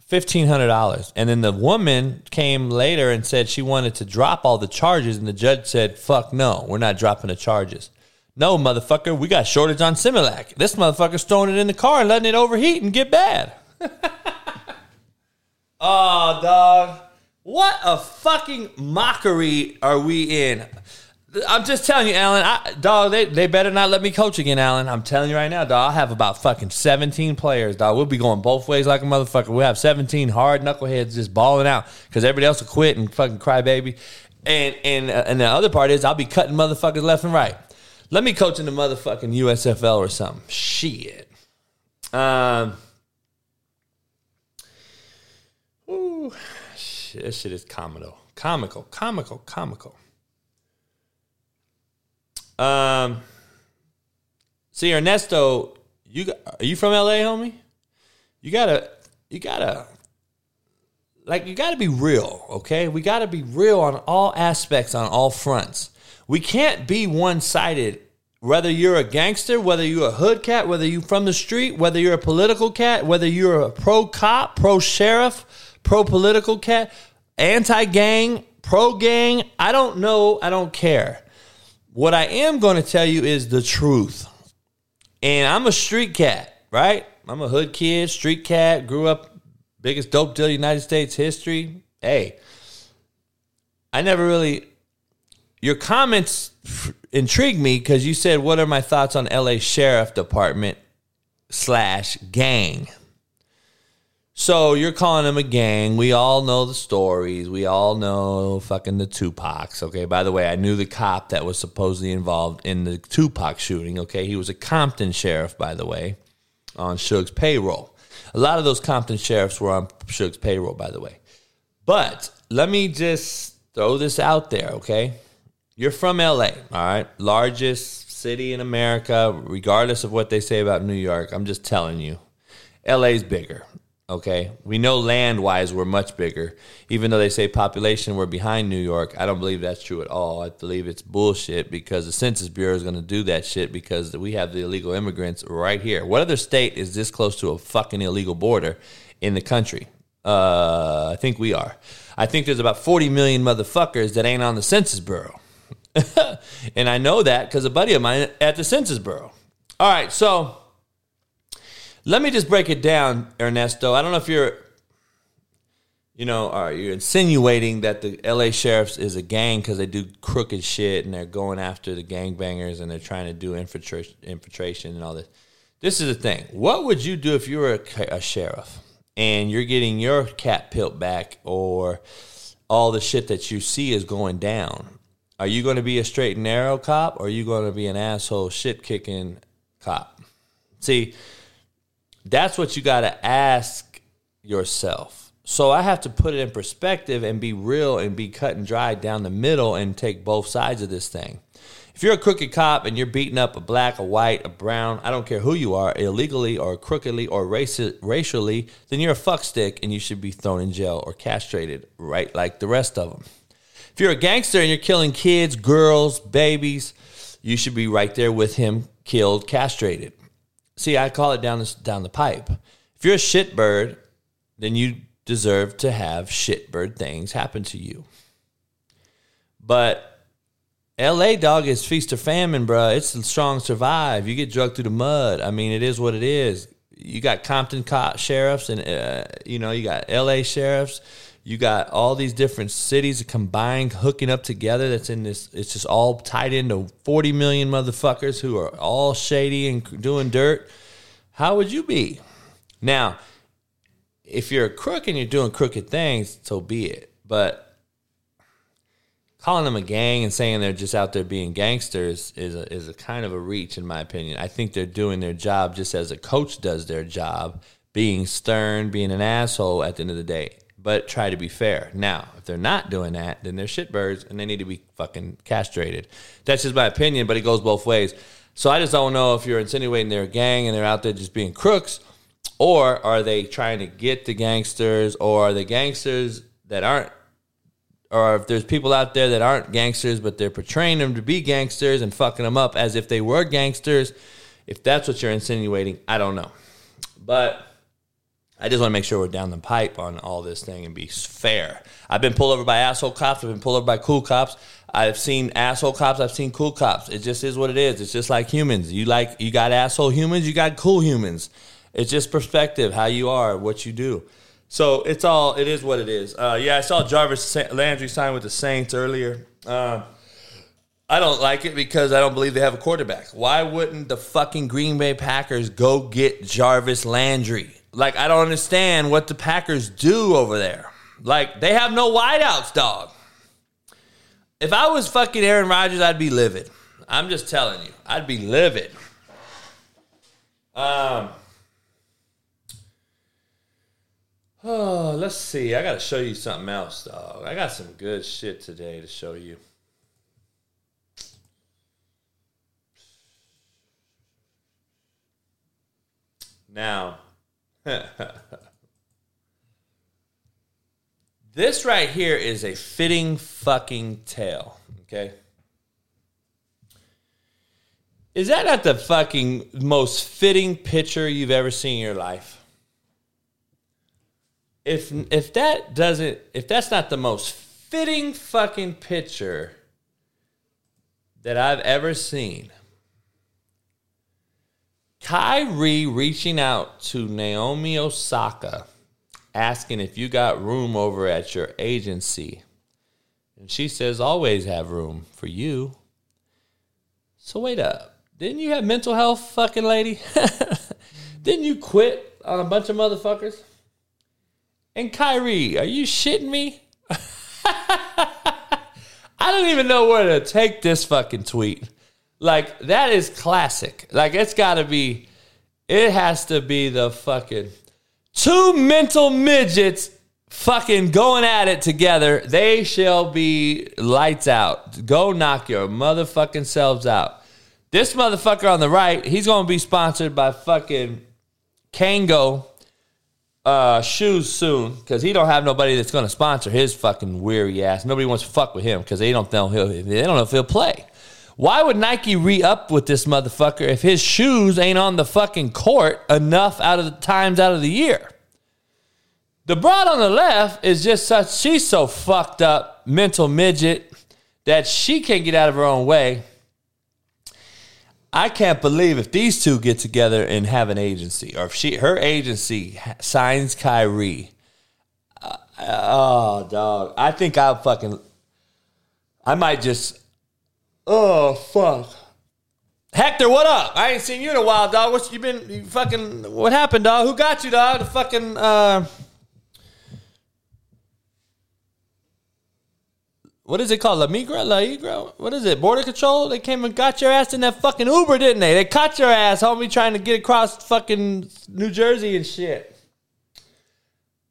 $1,500. And then the woman came later and said she wanted to drop all the charges. And the judge said, fuck no, we're not dropping the charges. No, motherfucker, we got shortage on Similac. This motherfucker's throwing it in the car and letting it overheat and get bad. oh, dog. What a fucking mockery are we in? I'm just telling you, Alan. I, dog, they, they better not let me coach again, Alan. I'm telling you right now, dog. I have about fucking 17 players, dog. We'll be going both ways like a motherfucker. We'll have 17 hard knuckleheads just balling out because everybody else will quit and fucking cry baby. And and uh, and the other part is I'll be cutting motherfuckers left and right. Let me coach in the motherfucking USFL or something. Shit. Um. Ooh, shit, that shit is comical, comical, comical, comical. Um, see, Ernesto, you are you from LA, homie? You gotta, you gotta, like, you gotta be real, okay? We gotta be real on all aspects, on all fronts. We can't be one sided. Whether you're a gangster, whether you're a hood cat, whether you're from the street, whether you're a political cat, whether you're a pro cop, pro sheriff, pro political cat, anti gang, pro gang, I don't know, I don't care. What I am going to tell you is the truth. And I'm a street cat, right? I'm a hood kid, street cat, grew up biggest dope deal United States history. Hey, I never really your comments intrigued me because you said, "What are my thoughts on LA Sheriff Department slash gang?" So you're calling them a gang. We all know the stories. We all know fucking the Tupacs. Okay. By the way, I knew the cop that was supposedly involved in the Tupac shooting. Okay. He was a Compton sheriff, by the way, on Suge's payroll. A lot of those Compton sheriffs were on Suge's payroll, by the way. But let me just throw this out there, okay? You're from LA, all right? Largest city in America, regardless of what they say about New York. I'm just telling you. LA's bigger, okay? We know land wise we're much bigger. Even though they say population we're behind New York, I don't believe that's true at all. I believe it's bullshit because the Census Bureau is going to do that shit because we have the illegal immigrants right here. What other state is this close to a fucking illegal border in the country? Uh, I think we are. I think there's about 40 million motherfuckers that ain't on the Census Bureau. and I know that because a buddy of mine at the Census Bureau. All right, so let me just break it down, Ernesto. I don't know if you're, you know, are you insinuating that the LA sheriffs is a gang because they do crooked shit and they're going after the gangbangers and they're trying to do infiltration, infiltration and all this. This is the thing. What would you do if you were a, a sheriff and you're getting your cat pilt back or all the shit that you see is going down? Are you going to be a straight and narrow cop or are you going to be an asshole shit kicking cop? See, that's what you got to ask yourself. So I have to put it in perspective and be real and be cut and dry down the middle and take both sides of this thing. If you're a crooked cop and you're beating up a black, a white, a brown, I don't care who you are, illegally or crookedly or raci- racially, then you're a fuckstick and you should be thrown in jail or castrated, right? Like the rest of them. If you're a gangster and you're killing kids, girls, babies, you should be right there with him, killed, castrated. See, I call it down the, down the pipe. If you're a shitbird, then you deserve to have shitbird things happen to you. But LA dog is feast or famine, bruh. It's the strong survive. You get drugged through the mud. I mean, it is what it is. You got Compton cop sheriffs, and uh, you know you got LA sheriffs. You got all these different cities combined, hooking up together. That's in this. It's just all tied into forty million motherfuckers who are all shady and doing dirt. How would you be? Now, if you're a crook and you're doing crooked things, so be it. But calling them a gang and saying they're just out there being gangsters is a, is a kind of a reach, in my opinion. I think they're doing their job just as a coach does their job, being stern, being an asshole at the end of the day. But try to be fair. Now, if they're not doing that, then they're shitbirds and they need to be fucking castrated. That's just my opinion, but it goes both ways. So I just don't know if you're insinuating they're a gang and they're out there just being crooks, or are they trying to get the gangsters, or are the gangsters that aren't or if there's people out there that aren't gangsters, but they're portraying them to be gangsters and fucking them up as if they were gangsters. If that's what you're insinuating, I don't know. But I just want to make sure we're down the pipe on all this thing and be fair. I've been pulled over by asshole cops. I've been pulled over by cool cops. I've seen asshole cops. I've seen cool cops. It just is what it is. It's just like humans. You like you got asshole humans. You got cool humans. It's just perspective, how you are, what you do. So it's all it is what it is. Uh, yeah, I saw Jarvis Landry sign with the Saints earlier. Uh, I don't like it because I don't believe they have a quarterback. Why wouldn't the fucking Green Bay Packers go get Jarvis Landry? Like I don't understand what the Packers do over there. Like they have no wideouts, dog. If I was fucking Aaron Rodgers, I'd be livid. I'm just telling you, I'd be livid. Um. Oh, let's see. I got to show you something else, dog. I got some good shit today to show you. Now, this right here is a fitting fucking tale, okay? Is that not the fucking most fitting picture you've ever seen in your life? If if that doesn't if that's not the most fitting fucking picture that I've ever seen. Kyrie reaching out to Naomi Osaka asking if you got room over at your agency. And she says, always have room for you. So wait up. Didn't you have mental health, fucking lady? Didn't you quit on a bunch of motherfuckers? And Kyrie, are you shitting me? I don't even know where to take this fucking tweet. Like, that is classic. Like, it's gotta be, it has to be the fucking two mental midgets fucking going at it together. They shall be lights out. Go knock your motherfucking selves out. This motherfucker on the right, he's gonna be sponsored by fucking Kango uh, shoes soon because he don't have nobody that's gonna sponsor his fucking weary ass. Nobody wants to fuck with him because they don't know he'll they don't know if he'll play. Why would Nike re up with this motherfucker if his shoes ain't on the fucking court enough out of the times out of the year? The broad on the left is just such she's so fucked up mental midget that she can't get out of her own way. I can't believe if these two get together and have an agency, or if she her agency signs Kyrie. Uh, oh, dog! I think I'll fucking. I might just. Oh fuck. Hector, what up? I ain't seen you in a while, dog. What's you been? You fucking. What happened, dog? Who got you, dog? The fucking. uh what is it called? La Migra? La Igra? What is it? Border Control? They came and got your ass in that fucking Uber, didn't they? They caught your ass, homie, trying to get across fucking New Jersey and shit.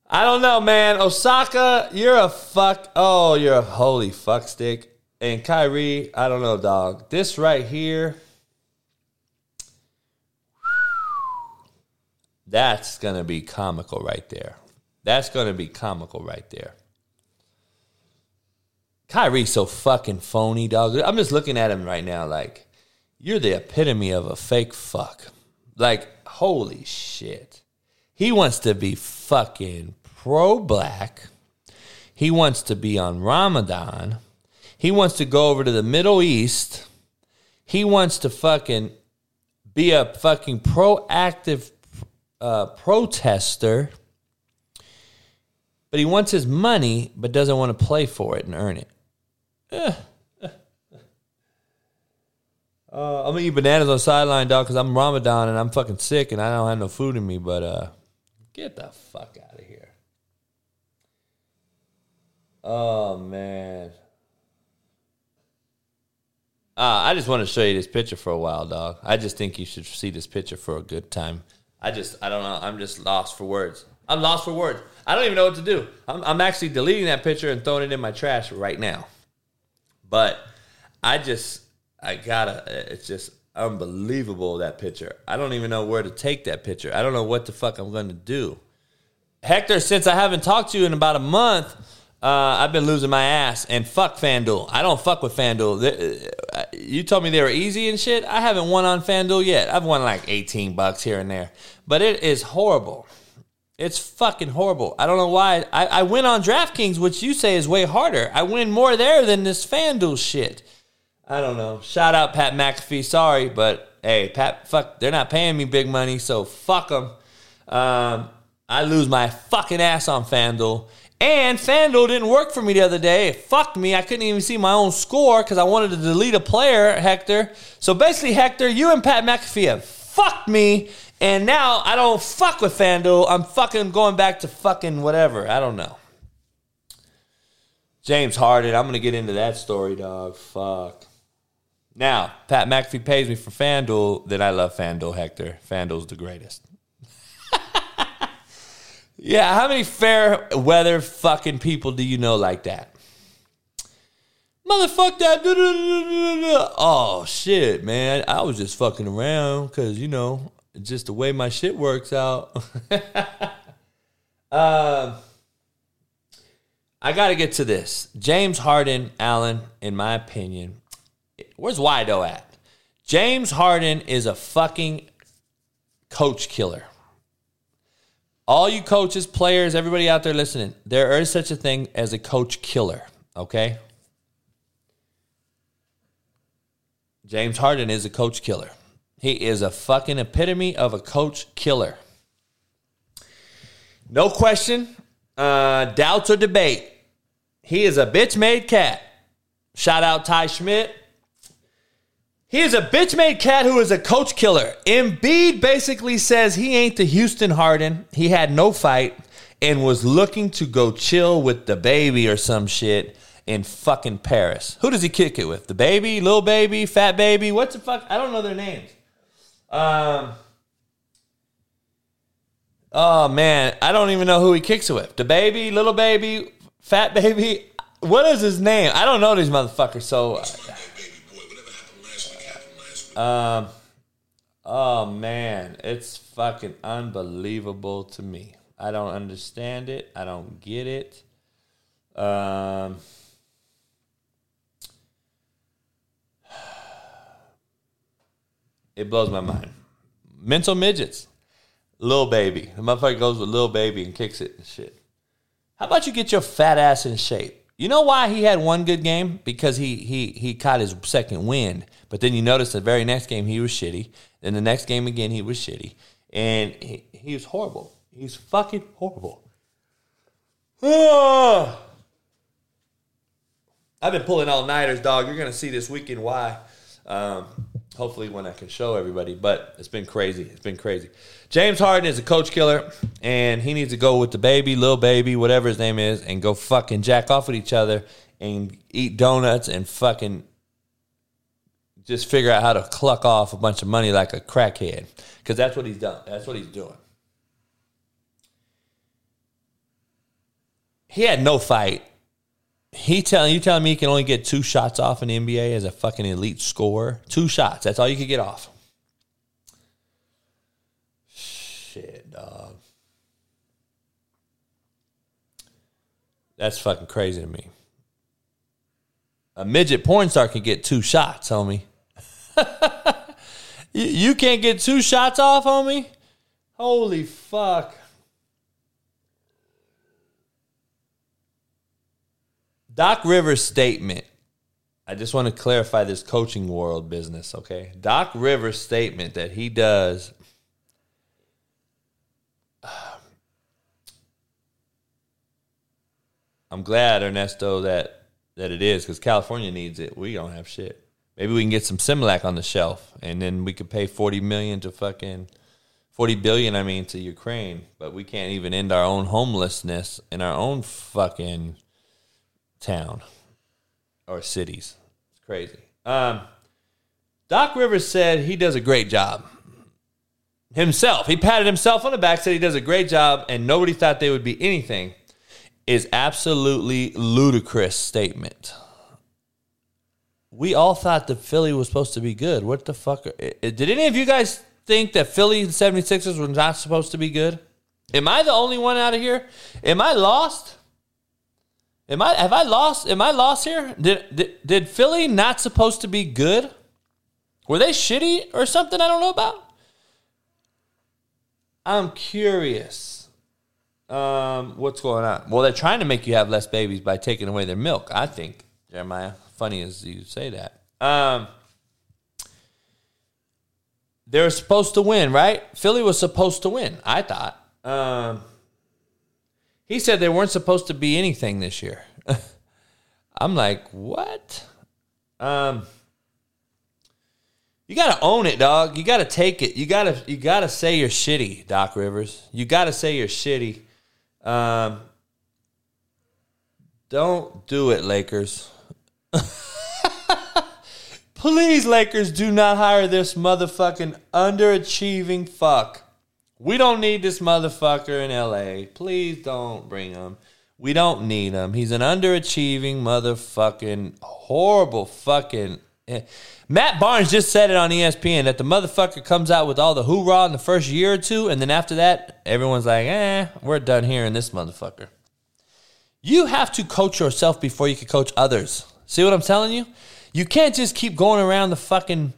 I don't know, man. Osaka, you're a fuck. Oh, you're a holy fuck stick. And Kyrie, I don't know, dog. This right here, that's to be comical right there. That's to be comical right there. Kyrie's so fucking phony, dog. I'm just looking at him right now like, you're the epitome of a fake fuck. Like, holy shit. He wants to be fucking pro black. He wants to be on Ramadan. He wants to go over to the Middle East. He wants to fucking be a fucking proactive uh, protester. But he wants his money, but doesn't want to play for it and earn it. Uh, I'm gonna eat bananas on sideline, dog, because I'm Ramadan and I'm fucking sick and I don't have no food in me. But uh, get the fuck out of here. Oh man. Uh, I just want to show you this picture for a while, dog. I just think you should see this picture for a good time. I just, I don't know. I'm just lost for words. I'm lost for words. I don't even know what to do. I'm, I'm actually deleting that picture and throwing it in my trash right now. But I just, I gotta, it's just unbelievable that picture. I don't even know where to take that picture. I don't know what the fuck I'm gonna do. Hector, since I haven't talked to you in about a month, uh, I've been losing my ass. And fuck FanDuel. I don't fuck with FanDuel. Uh, you told me they were easy and shit. I haven't won on FanDuel yet. I've won like 18 bucks here and there. But it is horrible. It's fucking horrible. I don't know why. I, I win on DraftKings, which you say is way harder. I win more there than this FanDuel shit. I don't know. Shout out Pat McAfee. Sorry, but hey, Pat, fuck, they're not paying me big money, so fuck them. Um, I lose my fucking ass on FanDuel. And FanDuel didn't work for me the other day. It fucked me. I couldn't even see my own score because I wanted to delete a player, Hector. So basically, Hector, you and Pat McAfee have fucked me and now I don't fuck with FanDuel. I'm fucking going back to fucking whatever. I don't know. James Harden. I'm going to get into that story, dog. Fuck. Now, Pat McAfee pays me for FanDuel, then I love FanDuel, Hector. FanDuel's the greatest. Yeah, how many fair weather fucking people do you know like that? Motherfuck that. Oh shit, man. I was just fucking around because, you know, just the way my shit works out. uh, I got to get to this. James Harden, Alan, in my opinion, where's Wido at? James Harden is a fucking coach killer. All you coaches, players, everybody out there listening, there is such a thing as a coach killer, okay? James Harden is a coach killer. He is a fucking epitome of a coach killer. No question, uh, doubts or debate. He is a bitch made cat. Shout out Ty Schmidt. He is a bitch made cat who is a coach killer. Embiid basically says he ain't the Houston Harden. He had no fight and was looking to go chill with the baby or some shit in fucking Paris. Who does he kick it with? The baby, little baby, fat baby? What's the fuck? I don't know their names. Um. Oh man, I don't even know who he kicks it with. The baby, little baby, fat baby. What is his name? I don't know these motherfuckers. So. Um. Oh man, it's fucking unbelievable to me. I don't understand it. I don't get it. Um. It blows my mind. Mental midgets. Lil baby. The motherfucker goes with Lil baby and kicks it and shit. How about you get your fat ass in shape? You know why he had one good game? Because he he he caught his second wind. But then you notice the very next game he was shitty. Then the next game again he was shitty. And he, he was horrible. He's fucking horrible. Ah. I've been pulling all nighters, dog. You're gonna see this weekend why. Um, hopefully, when I can show everybody. But it's been crazy. It's been crazy. James Harden is a coach killer, and he needs to go with the baby, little baby, whatever his name is, and go fucking jack off with each other and eat donuts and fucking just figure out how to cluck off a bunch of money like a crackhead. Because that's what he's done. That's what he's doing. He had no fight. He telling you telling me he can only get two shots off in the NBA as a fucking elite scorer. Two shots. That's all you could get off. Shit, dog. That's fucking crazy to me. A midget porn star can get two shots, homie. you, you can't get two shots off, homie? Holy fuck. Doc Rivers' statement. I just want to clarify this coaching world business, okay? Doc Rivers' statement that he does. I'm glad, Ernesto, that that it is because California needs it. We don't have shit. Maybe we can get some Similac on the shelf, and then we could pay forty million to fucking forty billion. I mean, to Ukraine, but we can't even end our own homelessness in our own fucking town or cities. It's crazy. Um, Doc Rivers said he does a great job himself. He patted himself on the back, said he does a great job, and nobody thought they would be anything. Is absolutely ludicrous statement. We all thought that Philly was supposed to be good. What the fuck? Are, did any of you guys think that Philly and 76ers were not supposed to be good? Am I the only one out of here? Am I lost? Am I have I lost? Am I lost here? Did, did did Philly not supposed to be good? Were they shitty or something I don't know about? I'm curious. Um, what's going on? Well, they're trying to make you have less babies by taking away their milk. I think Jeremiah. Funny as you say that. Um, they were supposed to win, right? Philly was supposed to win. I thought. Um, he said they weren't supposed to be anything this year. I'm like, what? Um, you gotta own it, dog. You gotta take it. You gotta you gotta say you're shitty, Doc Rivers. You gotta say you're shitty. Um, don't do it, Lakers. Please, Lakers, do not hire this motherfucking underachieving fuck. We don't need this motherfucker in LA. Please don't bring him. We don't need him. He's an underachieving motherfucking horrible fucking. eh. Matt Barnes just said it on ESPN that the motherfucker comes out with all the hoorah in the first year or two, and then after that, everyone's like, eh, we're done hearing this motherfucker. You have to coach yourself before you can coach others. See what I'm telling you? You can't just keep going around the fucking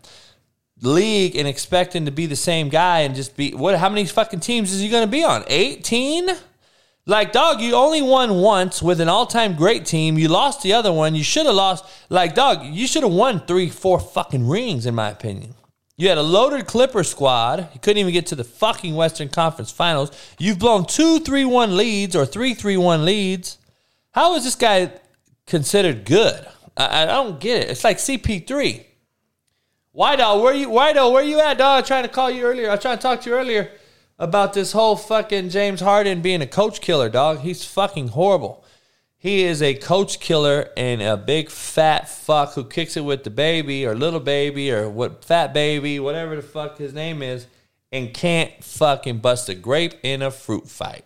league and expecting to be the same guy and just be what how many fucking teams is he going to be on? 18 like dog you only won once with an all-time great team. You lost the other one. You should have lost like dog you should have won three four fucking rings in my opinion. You had a loaded clipper squad. You couldn't even get to the fucking western conference finals. You've blown two three one leads or three three one leads. How is this guy considered good? I, I don't get it. It's like cp3 Whiteo, where you Whiteo, where you at, dog? I was trying to call you earlier. I was trying to talk to you earlier about this whole fucking James Harden being a coach killer, dog. He's fucking horrible. He is a coach killer and a big fat fuck who kicks it with the baby or little baby or what fat baby, whatever the fuck his name is, and can't fucking bust a grape in a fruit fight.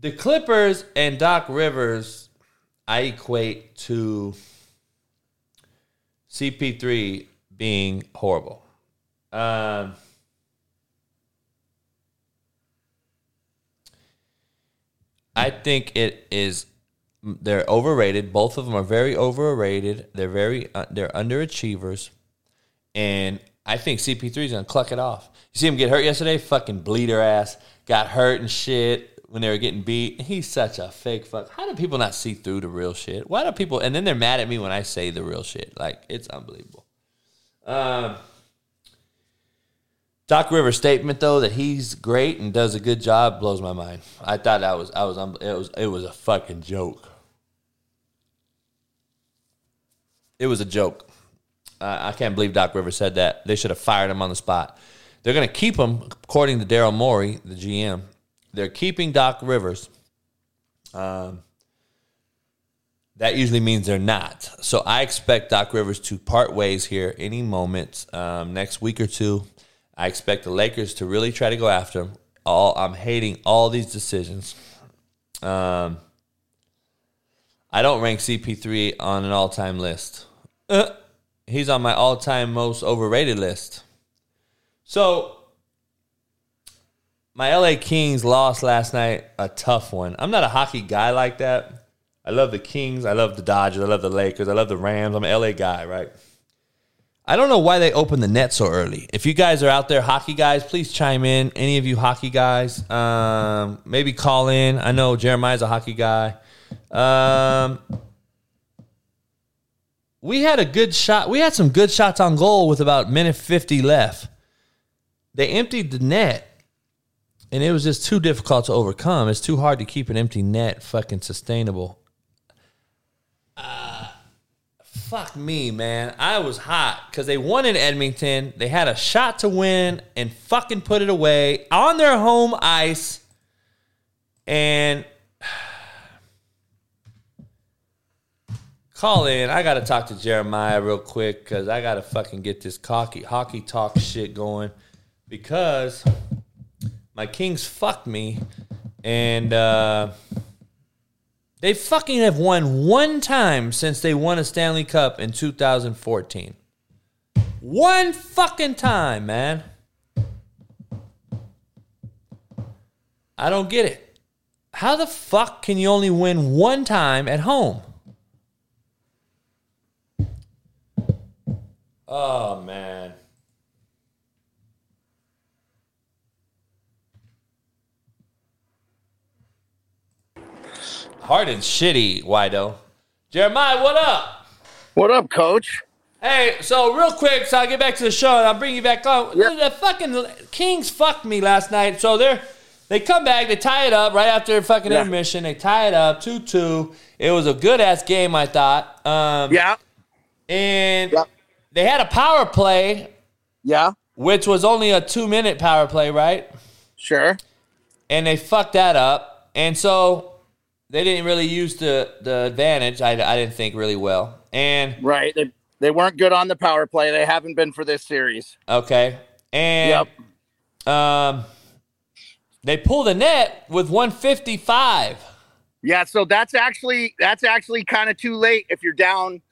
The Clippers and Doc Rivers, I equate to CP3 being horrible. Um, I think it is. They're overrated. Both of them are very overrated. They're very. Uh, they're underachievers, and I think CP3 is gonna cluck it off. You see him get hurt yesterday? Fucking bleeder ass. Got hurt and shit when they were getting beat. He's such a fake fuck. How do people not see through the real shit? Why do people? And then they're mad at me when I say the real shit. Like it's unbelievable. Um, Doc Rivers' statement though that he's great and does a good job blows my mind. I thought that was I was it was it was a fucking joke. It was a joke. Uh, I can't believe Doc Rivers said that. They should have fired him on the spot. They're going to keep him, according to Daryl Morey, the GM. They're keeping Doc Rivers. Um, that usually means they're not. So I expect Doc Rivers to part ways here any moment um, next week or two. I expect the Lakers to really try to go after him. All I'm hating all these decisions. Um, I don't rank CP3 on an all-time list. Uh, he's on my all-time most overrated list. So my LA Kings lost last night, a tough one. I'm not a hockey guy like that. I love the Kings, I love the Dodgers, I love the Lakers, I love the Rams. I'm an LA guy, right? I don't know why they opened the net so early. If you guys are out there, hockey guys, please chime in. Any of you hockey guys, um, maybe call in. I know Jeremiah's a hockey guy. Um, we had a good shot. We had some good shots on goal with about minute 50 left. They emptied the net, and it was just too difficult to overcome. It's too hard to keep an empty net fucking sustainable. Uh, fuck me, man. I was hot because they won in Edmonton. They had a shot to win and fucking put it away on their home ice. And call in. I got to talk to Jeremiah real quick because I got to fucking get this hockey, hockey talk shit going because my Kings fucked me and uh, they fucking have won one time since they won a Stanley Cup in 2014. One fucking time, man. I don't get it. How the fuck can you only win one time at home? Oh, man. Harden's shitty, Wido. Jeremiah, what up? What up, coach? Hey, so real quick, so I'll get back to the show and I'll bring you back on. Yep. The fucking Kings fucked me last night. So they're they come back, they tie it up right after fucking Yeah. intermission. They tie it up 2 2. It was a good ass game, I thought. Um, Yeah, And Yep. they had a power play, yeah, which was only a two minute power play, right? sure. And they fucked that up. And so they didn't really use the, the advantage, I, I didn't think, really well. And Right. They they weren't good on the power play. They haven't been for this series. Okay. And Yep. Um, they pulled the net with 155. Yeah, so that's actually that's actually kind of too late if you're down,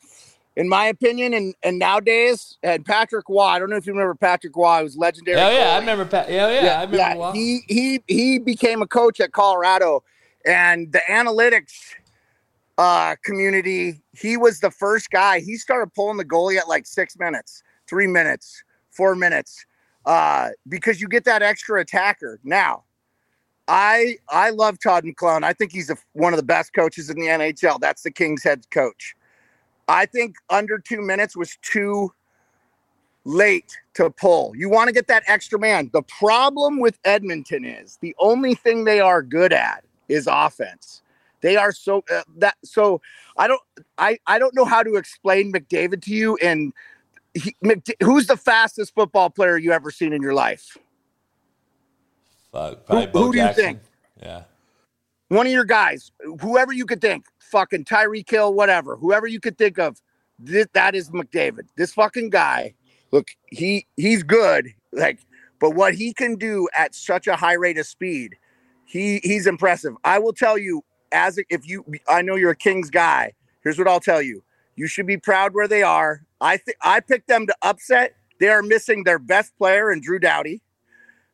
in my opinion. And and nowadays, and Patrick Roy, I don't know if you remember Patrick Roy, he was legendary. Oh yeah, I remember. Pa- yeah, yeah, I remember. Roy. He he he became a coach at Colorado, and the analytics uh, community. He was the first guy. He started pulling the goalie at like six minutes, three minutes, four minutes, uh, because you get that extra attacker. Now, I I love Todd McLellan. I think he's a, one of the best coaches in the NHL. That's the Kings head coach. I think under two minutes was too late to pull. You want to get that extra man. The problem with Edmonton is the only thing they are good at is offense. They are so uh, that so I don't I I don't know how to explain McDavid to you and he, McD- who's the fastest football player you ever seen in your life? Fuck, probably Who- who do you think? Yeah. one of your guys, whoever you could think, fucking Tyreek Hill, whatever, whoever you could think of, this, that is McDavid. This fucking guy, look, he he's good, like, but what he can do at such a high rate of speed, he he's impressive. I will tell you, as if you, I know you're a Kings guy. Here's what I'll tell you: you should be proud where they are. I think I picked them to upset. They are missing their best player in Drew Doughty.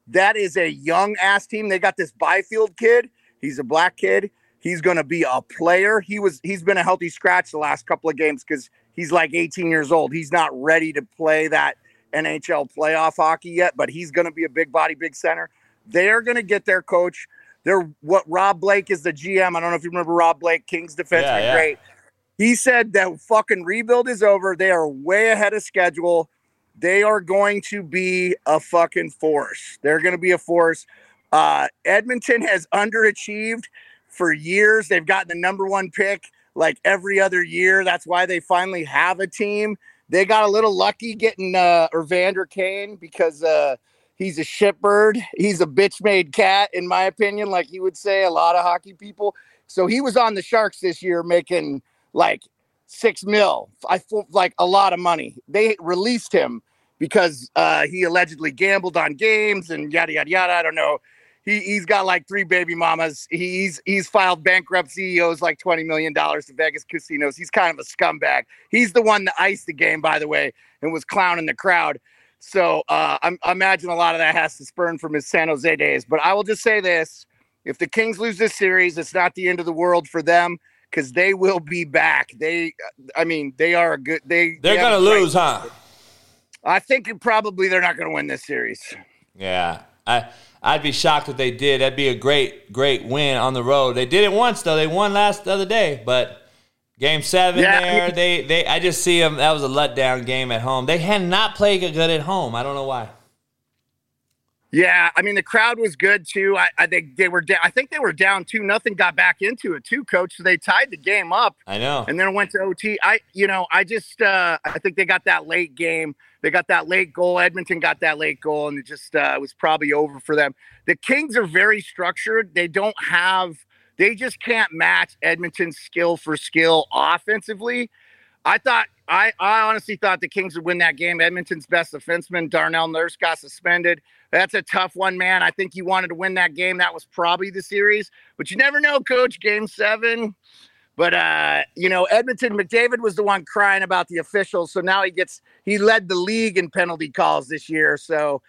That is a young ass team. They got this Byfield kid. He's a black kid. He's going to be a player. He was he's been a healthy scratch the last couple of games cuz he's like 18 years old. He's not ready to play that NHL playoff hockey yet, but he's to be a big body, big center. They're to get their coach. They're what Rob Blake is the GM. I don't know if you remember Rob Blake, Kings defenseman, Yeah, yeah. great. He said that fucking rebuild is over. They are way ahead of schedule. They are going to be a fucking force. They're going to be a force. Uh, Edmonton has underachieved for years. They've gotten the number one pick like every other year. That's why they finally have a team. They got a little lucky getting uh, Evander Kane because uh, he's a shitbird. He's a bitch made cat, in my opinion, like he would say a lot of hockey people. So he was on the Sharks this year making like six mil. I like a lot of money. They released him because uh, he allegedly gambled on games and yada yada yada. I don't know. He he's got like three baby mamas. He's he's filed bankruptcy. He owes like twenty million dollars to Vegas casinos. He's kind of a scumbag. He's the one that iced the game, by the way, and was clowning the crowd. So uh, I'm, I imagine a lot of that has to spurn from his San Jose days. But I will just say this: if the Kings lose this series, it's not the end of the world for them because they will be back. They, I mean, they are a good. They They're they gonna lose, huh? I think probably they're not going to win this series. Yeah. I I'd be shocked if they did. That'd be a great, great win on the road. They did it once though. They won last the other day, but game seven Yeah, there, they they I just see them. That was a letdown game at home. They had not played good at home. I don't know why. Yeah, I mean the crowd was good too. I, I think they were. Da- I think they were down two nothing. Got back into it too, coach. So they tied the game up. I know. and then it went to OT. I, you know, I just, uh, I think they got that late game. They got that late goal. Edmonton got that late goal, and it just uh, was probably over for them. The Kings are very structured. They don't have, they just can't match Edmonton's skill for skill offensively. I thought, I, I honestly thought the Kings would win that game. Edmonton's best defenseman, Darnell Nurse, got suspended. That's a tough one, man. I think he wanted to win that game. That was probably the series, but you never know, coach. Game seven. But uh, you know, Edmonton McDavid was the one crying about the officials, so now he gets he led the league in penalty calls this year. So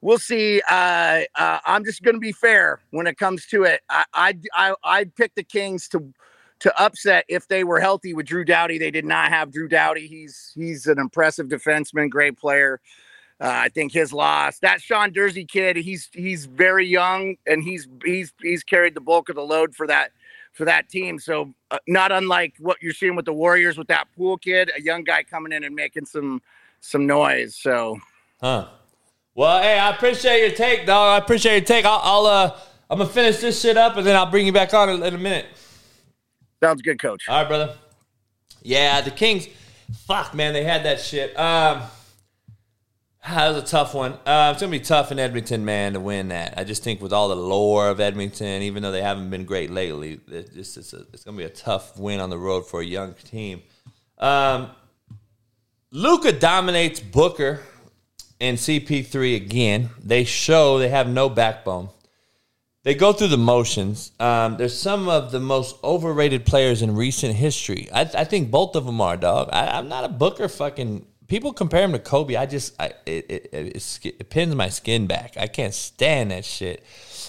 we'll see. Uh, uh, I'm just going to be fair when it comes to it. I I I I'd pick the Kings to to upset if they were healthy with Drew Doughty. They did not have Drew Doughty. He's he's an impressive defenseman, great player. Uh, I think his loss. That Sean Durzi kid, he's he's very young and he's he's he's carried the bulk of the load for that for that team. So uh, not unlike what you're seeing with the Warriors with that Poole kid, a young guy coming in and making some some noise. So Huh. Well, hey, I appreciate your take, dog. I appreciate your take. I'll, I'll uh, I'm gonna finish this shit up and then I'll bring you back on in, in a minute. sounds good, coach. All right, brother. Yeah, the Kings. Fuck, man, they had that shit. Um, that was a tough one. Uh, it's gonna be tough in Edmonton, man, to win that. I just think with all the lore of Edmonton, even though they haven't been great lately, it just it's, a, it's gonna be a tough win on the road for a young team. Um, Luka dominates Booker. And CP3 again. They show they have no backbone. They go through the motions. Um, they're some of the most overrated players in recent history. I, I think both of them are, dog. I, I'm not a Booker fucking. People compare him to Kobe. I just, I, it, it, it, it pins my skin back. I can't stand that shit.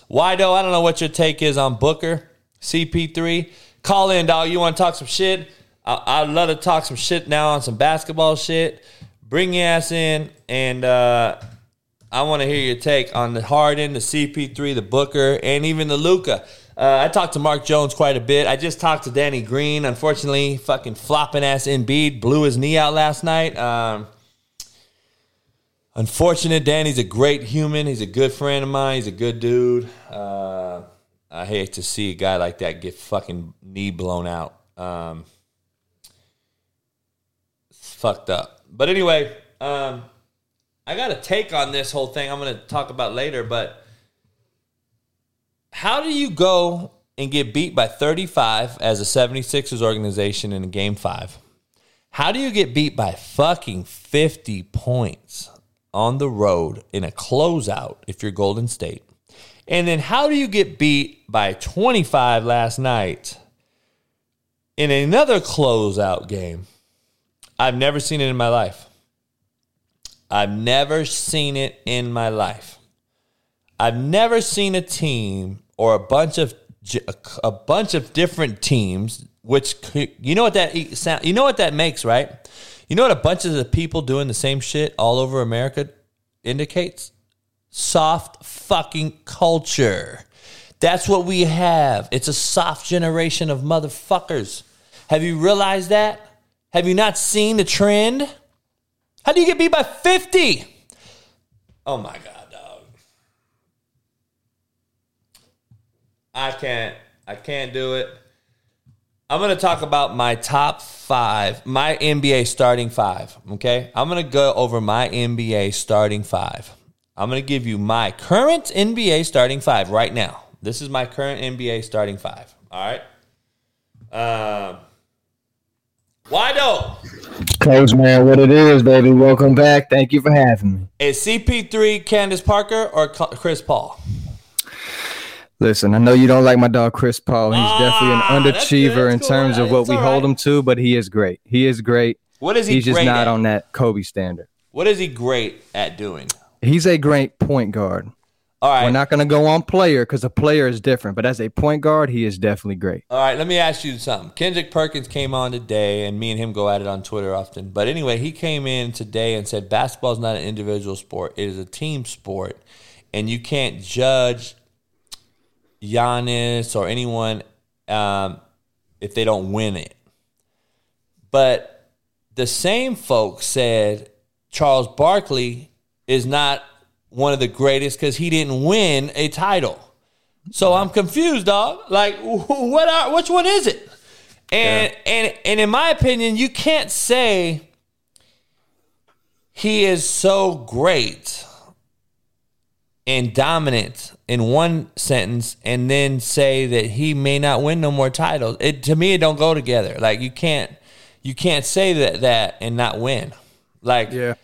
Though? I don't know what your take is on Booker, CP3. Call in, dog. You want to talk some shit? I, I'd love to talk some shit now on some basketball shit. Bring your ass in, and uh, I want to hear your take on the Harden, the CP3, the Booker, and even the Luka. Uh, I talked to Mark Jones quite a bit. I just talked to Danny Green. Unfortunately, fucking flopping ass Embiid blew his knee out last night. Um, unfortunate. Danny's a great human. He's a good friend of mine. He's a good dude. Uh, I hate to see a guy like that get fucking knee blown out. Um, fucked up. But anyway, um, I got a take on this whole thing. I'm going to talk about later. But how do you go and get beat by 35 as a 76ers organization in a game five? How do you get beat by fucking 50 points on the road in a closeout if you're Golden State? And then how do you get beat by 25 last night in another closeout game? I've never seen it in my life. I've never seen it in my life. I've never seen a team or a bunch of a bunch of different teams which you know what that sound you know what that makes, right? You know what a bunch of people doing the same shit all over America indicates? Soft fucking culture. That's what we have. It's a soft generation of motherfuckers. Have you realized that? Have you not seen the trend? How do you get beat by 50? Oh my God, dog. I can't. I can't do it. I'm going to talk about my top five, my NBA starting five. Okay. I'm going to go over my NBA starting five. I'm going to give you my current NBA starting five right now. This is my current NBA starting five. All right. Um, why don't? Coach, man, what it is, baby. Welcome back. Thank you for having me. Is CP3 Candace Parker or Chris Paul? Listen, I know you don't like my dog Chris Paul. He's ah, definitely an underachiever in terms of what we hold him to, but he is great. He is great. What is he? He's just not at? on that Kobe standard. What is he great at doing? He's a great point guard. All right. We're not going to go on player because a player is different, but as a point guard, he is definitely great. All right, let me ask you something. Kendrick Perkins came on today, and me and him go at it on Twitter often. But anyway, he came in today and said basketball is not an individual sport; it is a team sport, and you can't judge Giannis or anyone um, if they don't win it. But the same folks said Charles Barkley is not one of the greatest because he didn't win a title. So I'm confused, dog. Like, what are which one is it? And yeah. and and in my opinion, you can't say he is so great and dominant in one sentence and then say that he may not win no more titles. It to me it don't go together. Like you can't you can't say that that and not win. Like yeah.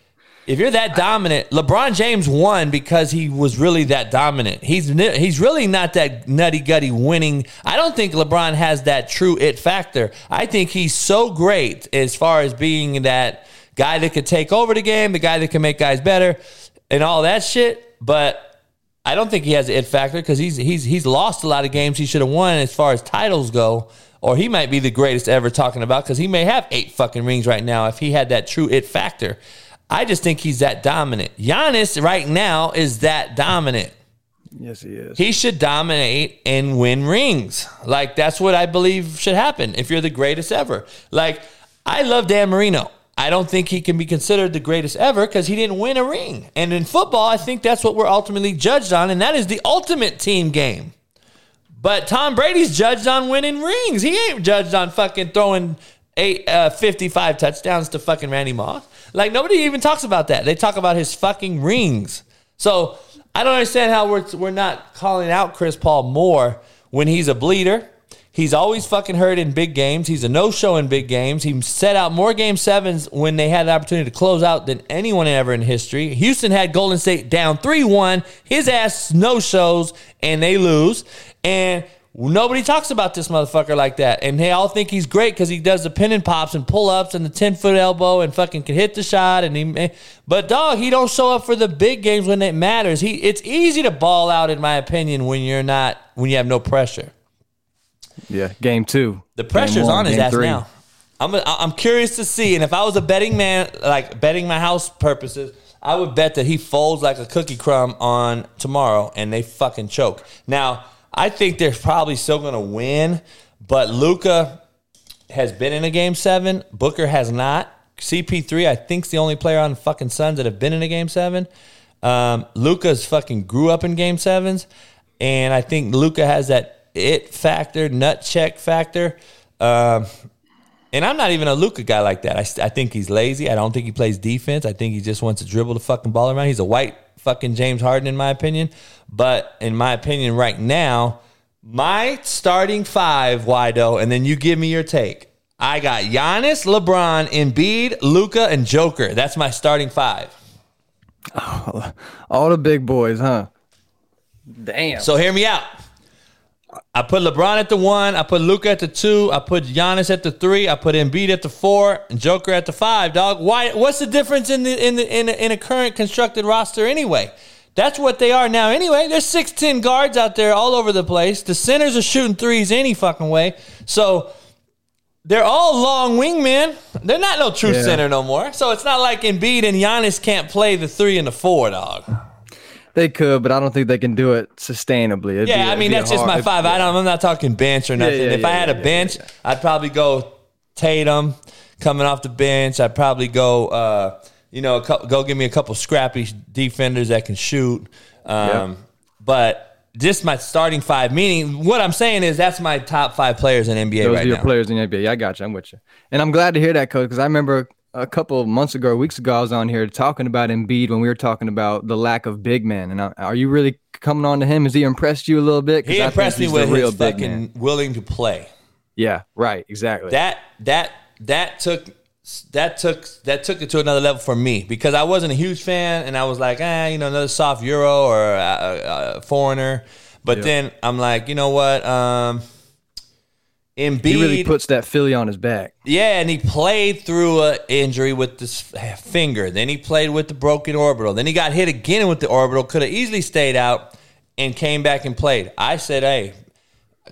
If you're that dominant, LeBron James won because he was really that dominant. He's he's really not that nutty gutty winning. I don't think LeBron has that true it factor. I think he's so great as far as being that guy that could take over the game, the guy that can make guys better, and all that shit. But I don't think he has the it factor because he's he's he's lost a lot of games he should have won as far as titles go. Or he might be the greatest ever talking about because he may have eight fucking rings right now if he had that true it factor. I just think he's that dominant. Giannis right now is that dominant. Yes, he is. He should dominate and win rings. Like that's what I believe should happen if you're the greatest ever. Like I love Dan Marino. I don't think he can be considered the greatest ever because he didn't win a ring. And in football, I think that's what we're ultimately judged on, and that is the ultimate team game. But Tom Brady's judged on winning rings. He ain't judged on fucking throwing eight, uh, 55 touchdowns to fucking Randy Moss. Like nobody even talks about that. They talk about his fucking rings. So I don't understand how we're we're not calling out Chris Paul more when he's a bleeder. He's always fucking hurt in big games. He's a no show in big games. He set out more game sevens when they had the opportunity to close out than anyone ever in history. Houston had Golden State down 3 1. His ass no shows and they lose. And nobody talks about this motherfucker like that. And they all think he's great because he does the pin and pops and pull ups and the 10 foot elbow and fucking can hit the shot. And he, but dog, he don't show up for the big games when it matters. He, it's easy to ball out, in my opinion, when you're not, when you have no pressure. Yeah, game two. The pressure's one, on his ass three. now. I'm I'm curious to see, and if I was a betting man, like betting my house purposes, I would bet that he folds like a cookie crumb on tomorrow, and they fucking choke. Now, I think they're probably still going to win, but Luka has been in a game seven. Booker has not. CP3, I think, is the only player on the fucking Suns that have been in a game seven. Um, Luka's fucking grew up in game sevens, and I think Luka has that it factor, nut check factor. Um, and I'm not even a Luka guy like that. I, I think he's lazy. I don't think he plays defense. I think he just wants to dribble the fucking ball around. He's a white fucking James Harden, in my opinion. But in my opinion, right now, my starting five, Wido, and then you give me your take. I got Giannis, LeBron, Embiid, Luka, and Joker. That's my starting five. All the big boys, huh? Damn. So hear me out. I put LeBron at the one. I put Luka at the two. I put Giannis at the three. I put Embiid at the four and Joker at the five. Dog, why? What's the difference in the in the in a, in a current constructed roster anyway? That's what they are now anyway. There's six ten guards out there all over the place. The centers are shooting threes any fucking way. So they're all long wingmen. They're not no true Yeah. center no more. So it's not like Embiid and Giannis can't play the three and the four, dog. They could, but I don't think they can do it sustainably. It'd Yeah, be- I mean that's just hard- my five. I don't. I'm not talking bench or nothing. yeah, if I yeah, had a bench, yeah, I'd probably go Tatum coming off the bench. I'd probably go, uh, you know, a couple, go give me a couple scrappy defenders that can shoot. Um, But just my starting five. Meaning, what I'm saying is that's my top five players in NBA Those right are your now. players in NBA. Yeah, I got you. I'm with you. And I'm glad to hear that, coach, because I remember a couple of months ago, weeks ago, I was on here talking about Embiid when we were talking about the lack of big men. And I, are you really coming on to him? Has he impressed you a little bit? He impressed me with real his fucking willing to play. Yeah, right. Exactly. that that that took that took that took it to another level for me because I wasn't a huge fan and I was like, eh, you know, another soft Euro or a, a foreigner. But then I'm like, you know what? Um, Embiid, he really puts that Philly on his back. yeah, and he played through an injury with this finger. Then he played with the broken orbital. Then he got hit again with the orbital. Could have easily stayed out and came back and played. I said, hey,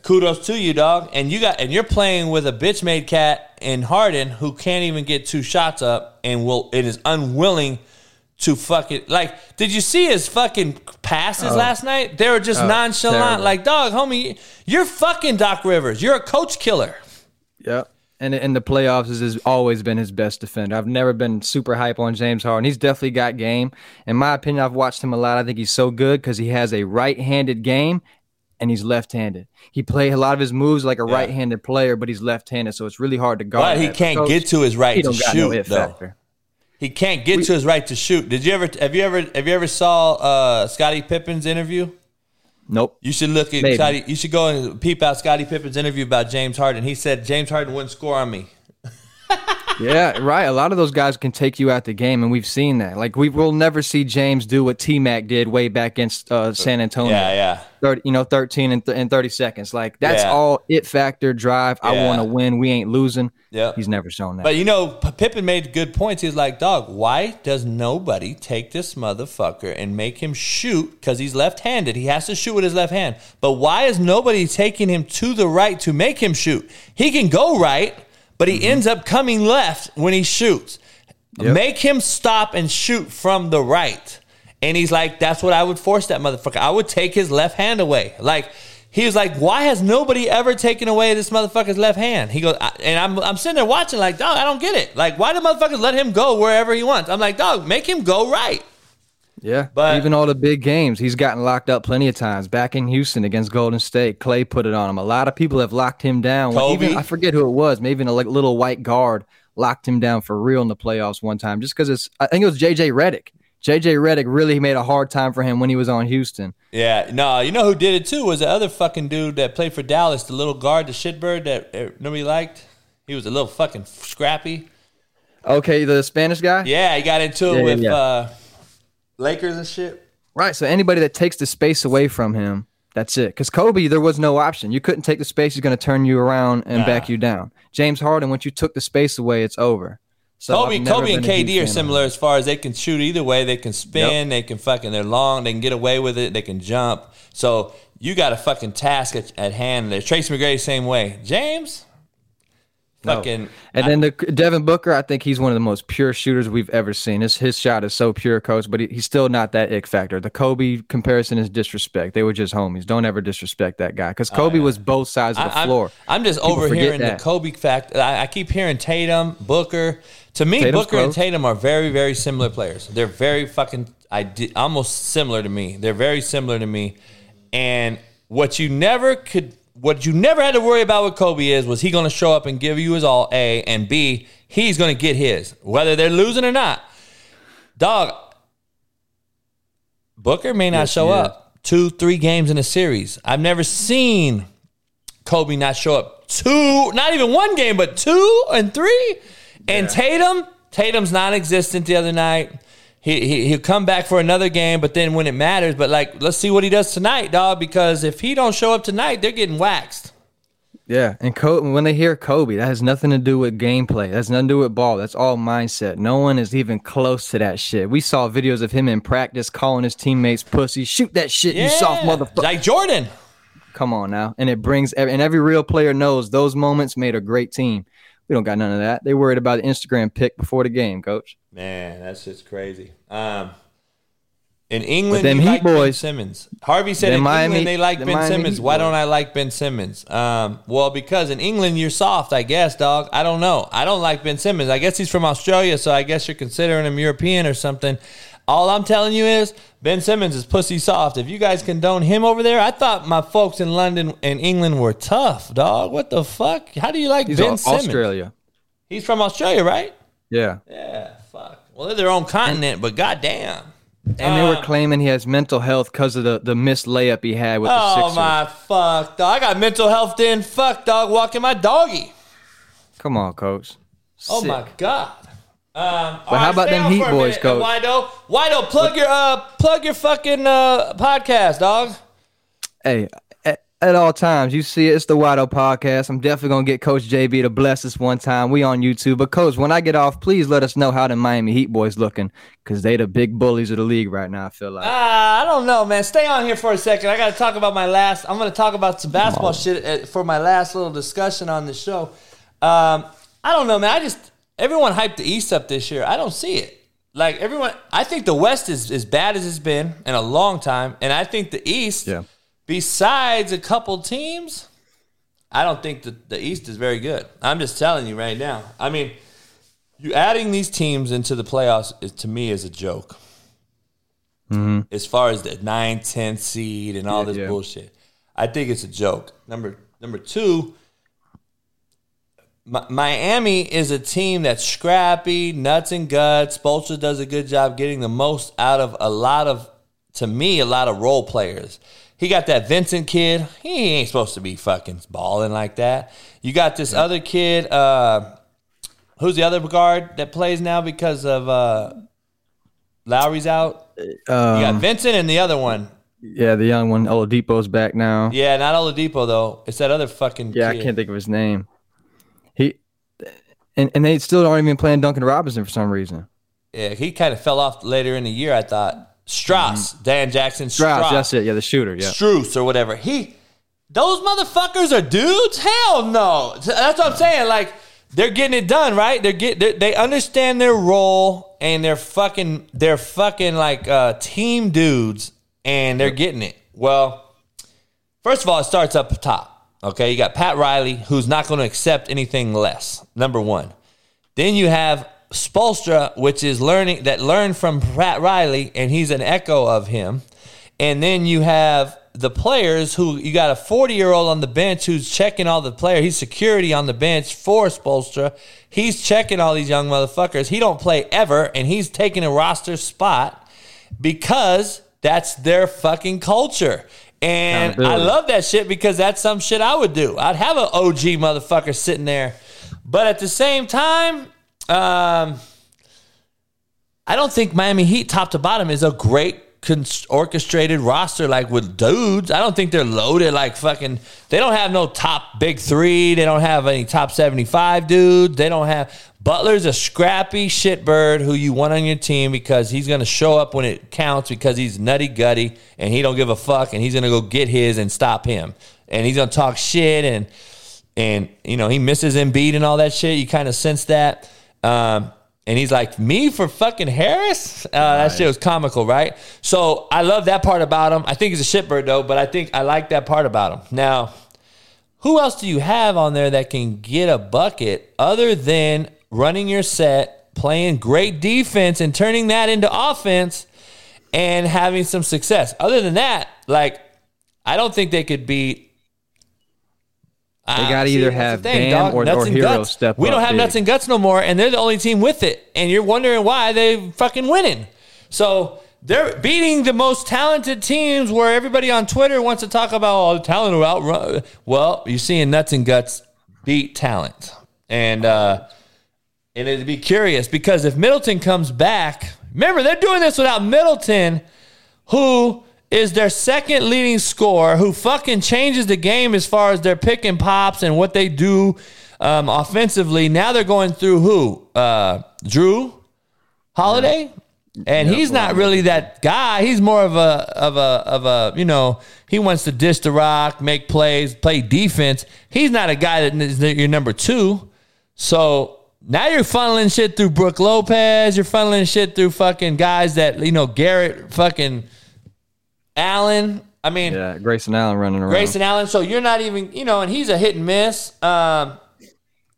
kudos to you, dog. And you got and you're playing with a bitch made cat in Harden who can't even get two shots up and will it is unwilling to fucking like. Did you see his fucking passes oh. last night? They were just Oh, nonchalant. terrible. Like, dog, homie, you're fucking Doc Rivers. You're a coach killer. Yep. And in the playoffs, this has always been his best defender. I've never been super hype on James Harden. He's definitely got game. In my opinion, I've watched him a lot. I think he's so good because he has a right-handed game and he's left-handed. He play a lot of his moves like a right-handed player, but he's left-handed, so it's really hard to guard. But he can't Coach, get to his right he to got no shoot though. factor. He can't get to his right to shoot. Did you ever have you ever have you ever saw uh Scottie Pippen's interview? Nope. You should look at Maybe. Scottie. You should go and peep out Scottie Pippen's interview about James Harden. He said James Harden wouldn't score on me. Yeah, right. A lot of those guys can take you out the game, and we've seen that. Like we will never see James do what T Mac did way back against uh, San Antonio. Yeah, yeah. 30, you know, 13 and, th- and 30 seconds. Like that's Yeah. all it factor drive. I want to win. We ain't losing. Yeah. He's never shown that. But you know, Pippen made good points. He's like, dog, why does nobody take this motherfucker and make him shoot? Because he's left handed. He has to shoot with his left hand. But why is nobody taking him to the right to make him shoot? He can go right, but he mm-hmm. ends up coming left when he shoots. Make him stop and shoot from the right. And he's like, that's what I would force that motherfucker. I would take his left hand away. Like, he was like, why has nobody ever taken away this motherfucker's left hand? He goes, I- and I'm, I'm sitting there watching, like, dog, I don't get it. Like, why do motherfuckers let him go wherever he wants? I'm like, dog, make him go right. Yeah, but- even all the big games, he's gotten locked up plenty of times. Back in Houston against Golden State, Klay put it on him. A lot of people have locked him down. Kobe? Even I forget who it was. Maybe even a like, little white guard locked him down for real in the playoffs one time, just because it's. I think it was JJ Redick. JJ Redick really made a hard time for him when he was on Houston. Yeah, no, you know who did it too was the other fucking dude that played for Dallas, the little guard, the shitbird that nobody liked. He was a little fucking scrappy. Okay, the Spanish guy? Yeah, he got into it Yeah, yeah, with yeah. Uh, Lakers and shit. Right. So anybody that takes the space away from him, that's it. Because Kobe, there was no option. You couldn't take the space. He's going to turn you around and Nah. back you down. James Harden, once you took the space away, it's over. So Kobe, I've Kobe and been a huge KD are similar as far as they can shoot either way. They can spin, they can fucking, they're long, they can get away with it, they can jump. So you got a fucking task at, at hand. There, Tracy McGrady, same way. James, No. fucking, And then the Devin Booker, I think he's one of the most pure shooters we've ever seen. His his shot is so pure, coach, but he, he's still not that ick factor. The Kobe comparison is disrespect. They were just homies. Don't ever disrespect that guy because oh, Kobe was both sides of the Oh, I, floor. I'm just People overhearing the. Kobe fact. I, I keep hearing Tatum, Booker. To me, Tatum's Booker and. Tatum are very, very similar players. They're very fucking ide- almost similar to me. They're very similar to me. And what you never could, what you never had to worry about with Kobe is, was he going to show up and give you his all? A and B, he's going to get his, whether they're losing or not. Dog, Booker may not Yes, show is. up two, three games in a series. I've never seen Kobe not show up two, not even one game, but two and three. And Tatum, Tatum's non-existent the other night. He, he he'll come back for another game, but then when it matters, but like let's see what he does tonight, dog. Because if he don't show up tonight, they're getting waxed. Yeah, and Kobe, when they hear Kobe, that has nothing to do with gameplay. That has nothing to do with ball. That's all mindset. No one is even close to that shit. We saw videos of him in practice calling his teammates pussy. Shoot that shit, you soft Yeah. motherfucker. Like Jordan. Come on now. And it brings, and every real player knows those moments made a great team. We don't got none of that. They worried about the Instagram pic before the game, coach. Man, that's just crazy. Um, in England, them Heat like Ben boys- Simmons. Harvey said in Miami- England they like Ben Miami Simmons. Heat Why don't. I like Ben Simmons? Um, well, because in England you're soft, I guess, dog. I don't know. I don't like Ben Simmons. I guess he's from Australia, so I guess you're considering him European or something. All I'm telling you is Ben Simmons is pussy soft. If you guys condone him over there, I thought my folks in London and England were tough, dog. What the fuck? How do you like He's Ben Simmons? Australia. He's from Australia, right? Yeah. Yeah, fuck. Well, they're their own continent, but goddamn. And they were uh. claiming he has mental health because of the, the missed layup he had with the Oh my fuck, dog. I got mental health then. Fuck, dog. Walking my doggy. Come on, coach. Oh my god. Um, But how about them Heat boys, coach? Wido, Wido, plug your uh, plug your fucking uh podcast, dog. Hey, at, at all times, you see it, it's the Wido podcast. I'm definitely gonna get Coach JB to bless us one time. We on YouTube, but Coach, when I get off, please let us know how the Miami Heat boys looking, cause they the big bullies of the league right now. I feel like. Ah, I don't know, man. Stay on here for a second. I got to talk about my last. I'm going to talk about some basketball shit uh, for my last little discussion on the show. Um, I don't know, man. I just everyone hyped the East up this year. I don't see it. Like everyone, I think the West is as bad as it's been in a long time, and I think the East, Yeah. besides a couple teams, I don't think that the East is very good. I'm just telling you right now. I mean, you adding these teams into the playoffs is, to me is a joke mm-hmm. as far as the 9 10 seed and all Yeah, this yeah. bullshit i think it's a joke number number two Miami is a team that's scrappy, nuts and guts. Bolster does a good job getting the most out of a lot of, to me, a lot of role players. He got that Vincent kid. He ain't supposed to be fucking balling like that. You got this other kid. Uh, who's the other guard that plays now because of uh, Lowry's out? you got Um, Vincent and the other one. yeah, the young one, Oladipo's back now. Yeah, not Oladipo though. It's that other fucking. Yeah, I can't think of his name. And, and they still aren't even playing Duncan Robinson for some reason. Yeah, he kind of fell off later in the year. I thought Strus, Dan Jackson, Strus, Strus, that's it. Yeah, the shooter. Yeah. Strus or whatever. He, those motherfuckers are dudes. Hell no. That's what I'm saying. Like they're getting it done, right? They're get they they understand their role and they're fucking they're fucking like uh, team dudes and they're getting it. Well, first of all, it starts up top. Okay, you got Pat Riley, who's not going to accept anything less. Number one. Then you have Spoelstra, which is learning that learned from Pat Riley, and he's an echo of him. And then you have the players who you got a 40 year old on the bench who's checking all the players. He's security on the bench for Spoelstra. He's checking all these young motherfuckers. He don't play ever, and he's taking a roster spot. because that's their fucking culture. And I love that shit because that's some shit I would do. I'd have an OG motherfucker sitting there. But at the same time, um, I don't think Miami Heat top to bottom is a great con- orchestrated roster like with dudes. I don't think they're loaded like fucking. They don't have no top big three. They don't have any top seventy five dudes. They don't have Butler's a scrappy shitbird who you want on your team because he's gonna show up when it counts because he's nutty gutty and he don't give a fuck and he's gonna go get his and stop him and he's gonna talk shit and and you know he misses Embiid and all that shit. You kind of sense that. Um, and he's like, me for fucking Harris? Uh, That shit was comical, right? So I love that part about him. I think he's a shitbird though, but I think I like that part about him. Now, who else do you have on there that can get a bucket other than running your set, playing great defense, and turning that into offense and having some success? Other than that, like, I don't think they could beat. They Ah, gotta either that's the have thing, Bam dog. or- Nuts or and Herro guts. step We don't have big. nuts and guts no more, and they're the only team with it. And you're wondering why they fucking winning. So they're beating the most talented teams where everybody on Twitter wants to talk about all the talent will outrun. Well, you're seeing nuts and guts beat talent. And uh and it'd be curious because if Middleton comes back, remember they're doing this without Middleton, who is their second leading scorer, who fucking changes the game as far as their pick and pops and what they do um, offensively. Now they're going through who? Uh, Jrue Holiday, and he's not really that guy. He's more of a of a of a you know he wants to dish the rock, make plays, play defense. He's not a guy that is your number two. So now you're funneling shit through Brook Lopez. You're funneling shit through fucking guys that you know Garrett fucking Allen. I mean, Yeah, Grayson Allen running around. Grayson Allen. So you're not even, you know, and he's a hit and miss. Um,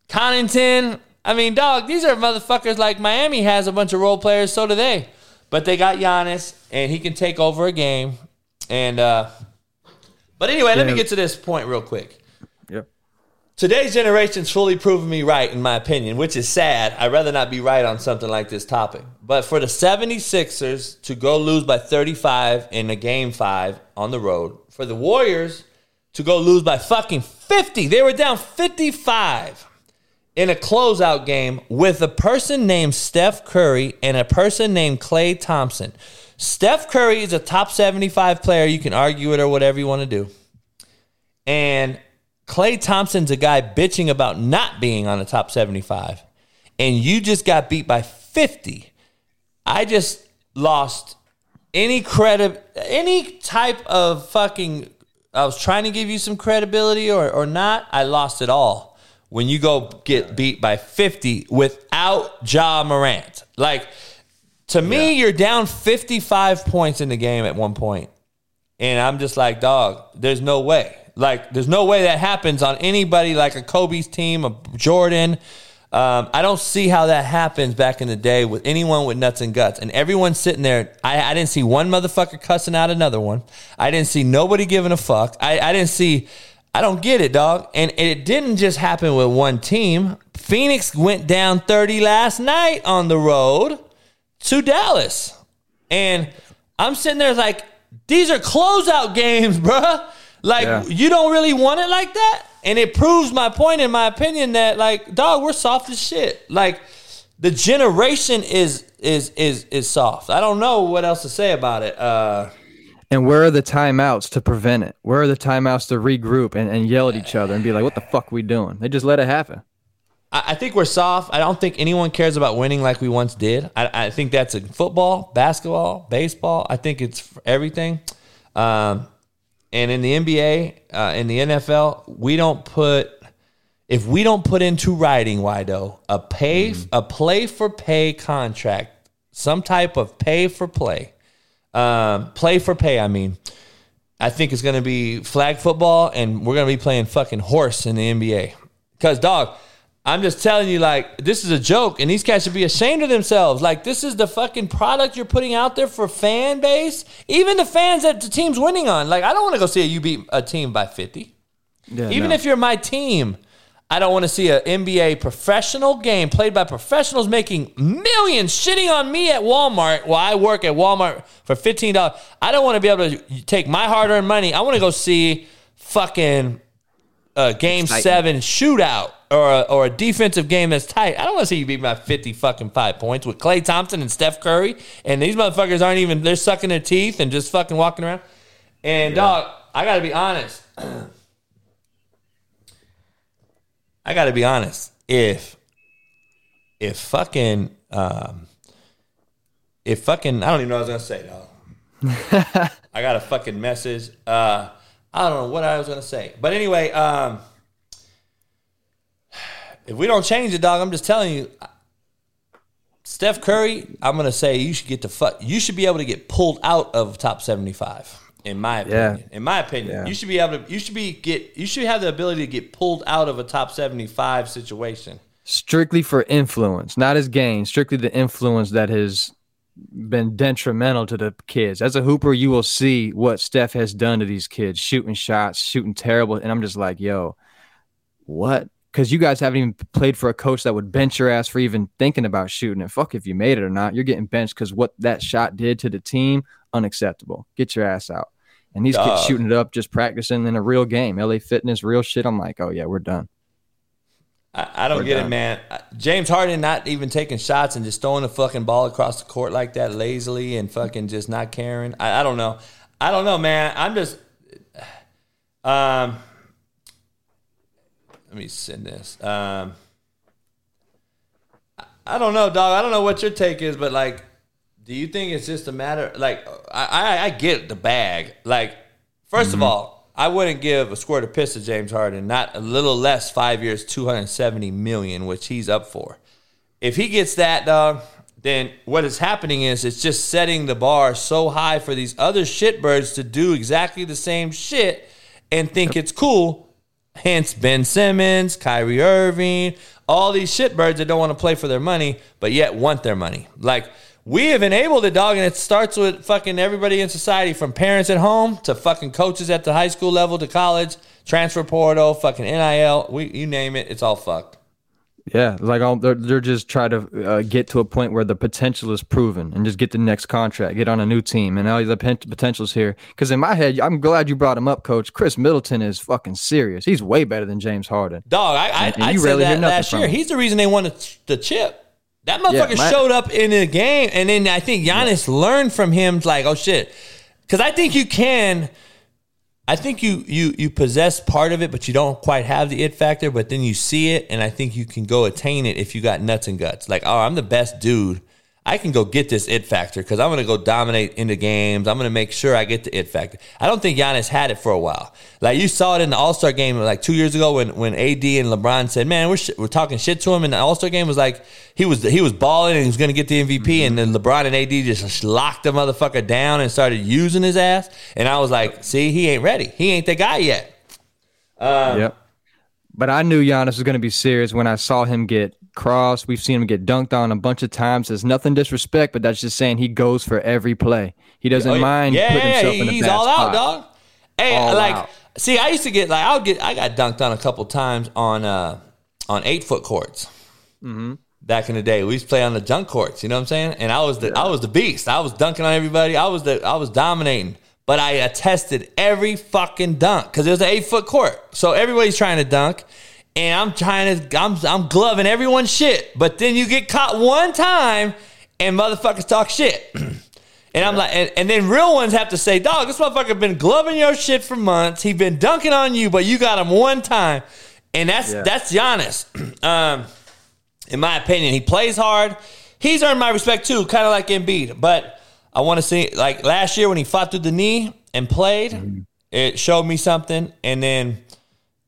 Connaughton. I mean, dog, these are motherfuckers like Miami has a bunch of role players. So do they. But they got Giannis, and he can take over a game. And, uh, but anyway, let me get to this point real quick. Today's generation's fully proven me right, in my opinion, which is sad. I'd rather not be right on something like this topic. But for the 76ers to go lose by 35 in a game five on the road, for the Warriors to go lose by fucking 50, they were down 55 in a closeout game with a person named Steph Curry and a person named Klay Thompson. Steph Curry is a top 75 player. You can argue it or whatever you want to do. And Klay Thompson's a guy bitching about not being on the top 75. And you just got beat by 50. I just lost any credit, any type of fucking. I was trying to give you some credibility or, or not. I lost it all when you go get beat by 50 without Ja Morant. Like, to me, you're down 55 points in the game at one point. And I'm just like, dog, there's no way. Like, there's no way that happens on anybody like a Kobe's team, a Jordan. Um, I don't see how that happens back in the day with anyone with nuts and guts. And everyone's sitting there. I, I didn't see one motherfucker cussing out another one. I didn't see nobody giving a fuck. I, I didn't see. I don't get it, dog. And it didn't just happen with one team. Phoenix went down 30 last night on the road to Dallas. And I'm sitting there like, these are closeout games, bruh. Like, Yeah. you don't really want it like that. And it proves my point, in my opinion, that like, dog, we're soft as shit. Like, the generation is is is is soft. I don't know what else to say about it. Uh And where are the timeouts to prevent it? Where are the timeouts to regroup and, and yell at each other and be like, what the fuck we doing? They just let it happen. I, think we're soft. I don't think anyone cares about winning like we once did. I, I think that's in football, basketball, baseball. I think it's everything. Um, and in the NBA, uh, in the NFL, we don't put if we don't put into writing, Wido, a pay a play for pay contract, some type of pay for play, um, play for pay. I mean, I think it's going to be flag football, and we're going to be playing fucking horse in the NBA. Because, dog, I'm just telling you, like, this is a joke, and these cats should be ashamed of themselves. Like, this is the fucking product you're putting out there for fan base, even the fans that the team's winning on. Like, I don't want to go see you beat a team by 50. Yeah, Even no. if you're my team, I don't want to see an NBA professional game played by professionals making millions shitting on me at Walmart while I work at Walmart for $15. I don't want to be able to take my hard earned money. I want to go see fucking a game Exciting. seven shootout or a, or a defensive game that's tight. I don't want to see you beat by 50 fucking five points with Klay Thompson and Steph Curry. And these motherfuckers aren't even, they're sucking their teeth and just fucking walking around. And dog, I got to be honest. I got to be honest. If if fucking um if fucking I don't even know what I was gonna say, dog. I got a fucking message. Uh I don't know what I was gonna say. But anyway, um if we don't change it, dog, I'm just telling you, Steph Curry, I'm gonna say you should get the fuck you should be able to get pulled out of top seventy five. In my opinion. Yeah. In my opinion. Yeah. You should be able to you should be get you should have the ability to get pulled out of a top seventy five situation. strictly for influence, not his gain, strictly the influence that has been detrimental to the kids. As a hooper, you will see what Steph has done to these kids, shooting shots, shooting terrible. And I'm just like, yo, what? Because you guys haven't even played for a coach that would bench your ass for even thinking about shooting it. Fuck if you made it or not. You're getting benched because what that shot did to the team, unacceptable. Get your ass out. And these kids shooting it up, just practicing in a real game, LA Fitness, real shit. I'm like, oh yeah, we're done. I, I don't We're get it, man. James Harden not even taking shots and just throwing the fucking ball across the court like that lazily and fucking just not caring. I, I don't know. I don't know, man. I'm just um let me send this. Um I- don't know, dog. I don't know what your take is, but like do you think it's just a matter like I I, I get the bag. Like 1st of all, I wouldn't give a squirt of piss to James Harden, not a little less five years, two hundred seventy million, which he's up for. If he gets that, dog, then what is happening is it's just setting the bar so high for these other shitbirds to do exactly the same shit and think it's cool. Hence Ben Simmons, Kyrie Irving, all these shitbirds that don't want to play for their money, but yet want their money. Like we have enabled it, dog, and it starts with fucking everybody in society, from parents at home to fucking coaches at the high school level to college, transfer portal, fucking NIL, we you name it, it's all fucked. Yeah, like all, they're, they're just trying to uh, get to a point where the potential is proven and just get the next contract, get on a new team, and all the potential's here. Because in my head, I'm glad you brought him up, Coach. Khris Middleton is fucking serious. He's way better than James Harden. Dog, I, I, And I you said hear that last year. He's the reason they won the, the chip. That motherfucker my- showed up in the game, and then I think Giannis learned from him. Like, oh shit, because I think you can. I think you you you possess part of it, but you don't quite have the it factor. But then you see it, and I think you can go attain it if you got nuts and guts. Like, oh, I'm the best dude. I can go get this it factor because I'm going to go dominate into games. I'm going to make sure I get the it factor. I don't think Giannis had it for a while. Like you saw it in the All Star game like two years ago when when AD and LeBron said, "Man, we're sh- we're talking shit to him." And the All Star game was like he was he was balling and he was going to get the MVP, mm-hmm. and then LeBron and AD just locked the motherfucker down and started using his ass. And I was like, "See, he ain't ready. He ain't the guy yet." yep. But I knew Giannis was going to be serious when I saw him get crossed. We've seen him get dunked on a bunch of times. There's nothing disrespect, but that's just saying he goes for every play. He doesn't Oh, yeah. mind yeah, putting yeah, himself in a he's all out, spot. dog. Hey, All like, out. see, I used to get like, I'll get, I got dunked on a couple times on uh on eight foot courts. Mm-hmm. Back in the day, we used to play on the junk courts. You know what I'm saying? And I was the, I was the beast. I was dunking on everybody. I was the, I was dominating. But I attested every fucking dunk because it was an eight foot court. So everybody's trying to dunk, and I'm trying to, I'm, I'm gloving everyone's shit. But then you get caught one time, and motherfuckers talk shit. And I'm like, and, and then real ones have to say, dog, this motherfucker been gloving your shit for months. He been dunking on you, but you got him one time. And that's Yeah. that's Giannis. um, in my opinion, he plays hard. He's earned my respect too, kind of like Embiid. But I want to see, like last year when he fought through the knee and played, it showed me something. And then,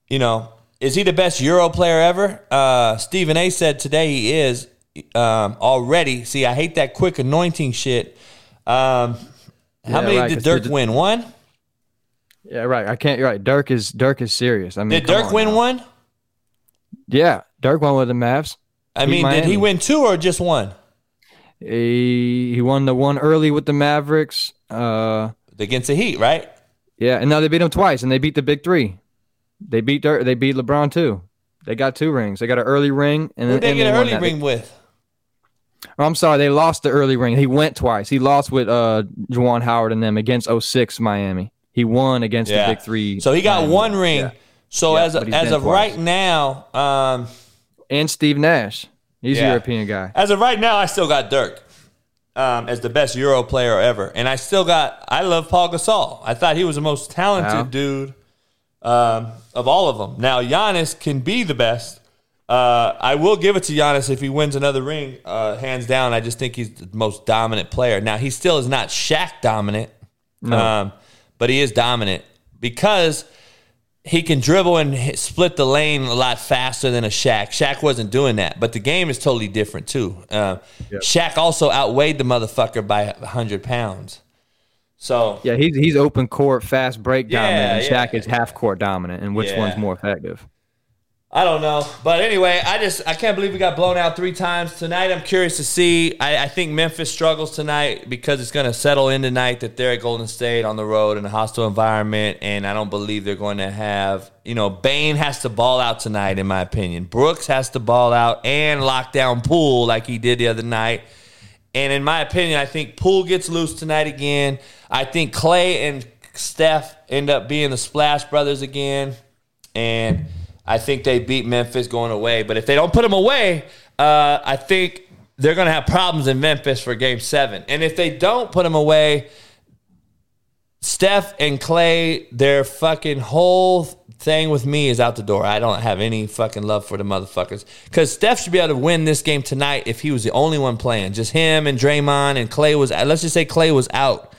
you know, is he the best Euro player ever? Uh, Stephen A. said today he is um, already. See, I hate that quick anointing shit. Um, how Yeah, many right, did Dirk did- win? One? Yeah, right. I can't. You're right. Dirk is Dirk is serious. I mean, Did Dirk on win now. one? Yeah, Dirk won with the Mavs. I mean, did he win two or just one? He he won the one early with the Mavericks. Uh, Against the Heat, right? yeah, and now they beat him twice, and they beat the big three. They beat Dirk. They beat LeBron too. They got two rings. They got an early ring and then they and get an early that- ring with? Oh, I'm sorry, they lost the early ring. He went twice. He lost with uh Juwan Howard and them against 06 Miami. He won against Yeah. the big three. So he got Miami. one ring. Yeah. So Yeah, as of, as of twice. right now, um, And Steve Nash. He's a European guy. as of right now, I still got Dirk um, as the best Euro player ever, and I still got. I love Paul Gasol. I thought he was the most talented Wow. dude um, of all of them. Now Giannis can be the best. Uh, I will give it to Giannis if he wins another ring, uh, hands down. I just think he's the most dominant player. Now he still is not Shaq dominant, um, but he is dominant because he can dribble and hit, split the lane a lot faster than a Shaq. Shaq wasn't doing that, but the game is totally different too. Uh, Shaq also outweighed the motherfucker by hundred pounds. So Yeah, he's he's open court, fast break Yeah, dominant, and yeah. Shaq is half court dominant. And which Yeah. one's more effective? I don't know, but anyway, I just I can't believe we got blown out three times tonight. I'm curious to see. I, I think Memphis struggles tonight because it's going to settle in tonight that they're at Golden State on the road in a hostile environment, and I don't believe they're going to have. You know, Bane has to ball out tonight, in my opinion. Brooks has to ball out and lock down Poole like he did the other night. And in my opinion, I think Poole gets loose tonight again. I think Klay and Steph end up being the Splash Brothers again. And I think they beat Memphis going away. But if they don't put them away, uh, I think they're going to have problems in Memphis for game seven. And if they don't put them away, Steph and Klay, their fucking whole thing with me is out the door. I don't have any fucking love for the motherfuckers. Because Steph should be able to win this game tonight if he was the only one playing. Just him and Draymond and Klay was, let's just say Klay was out.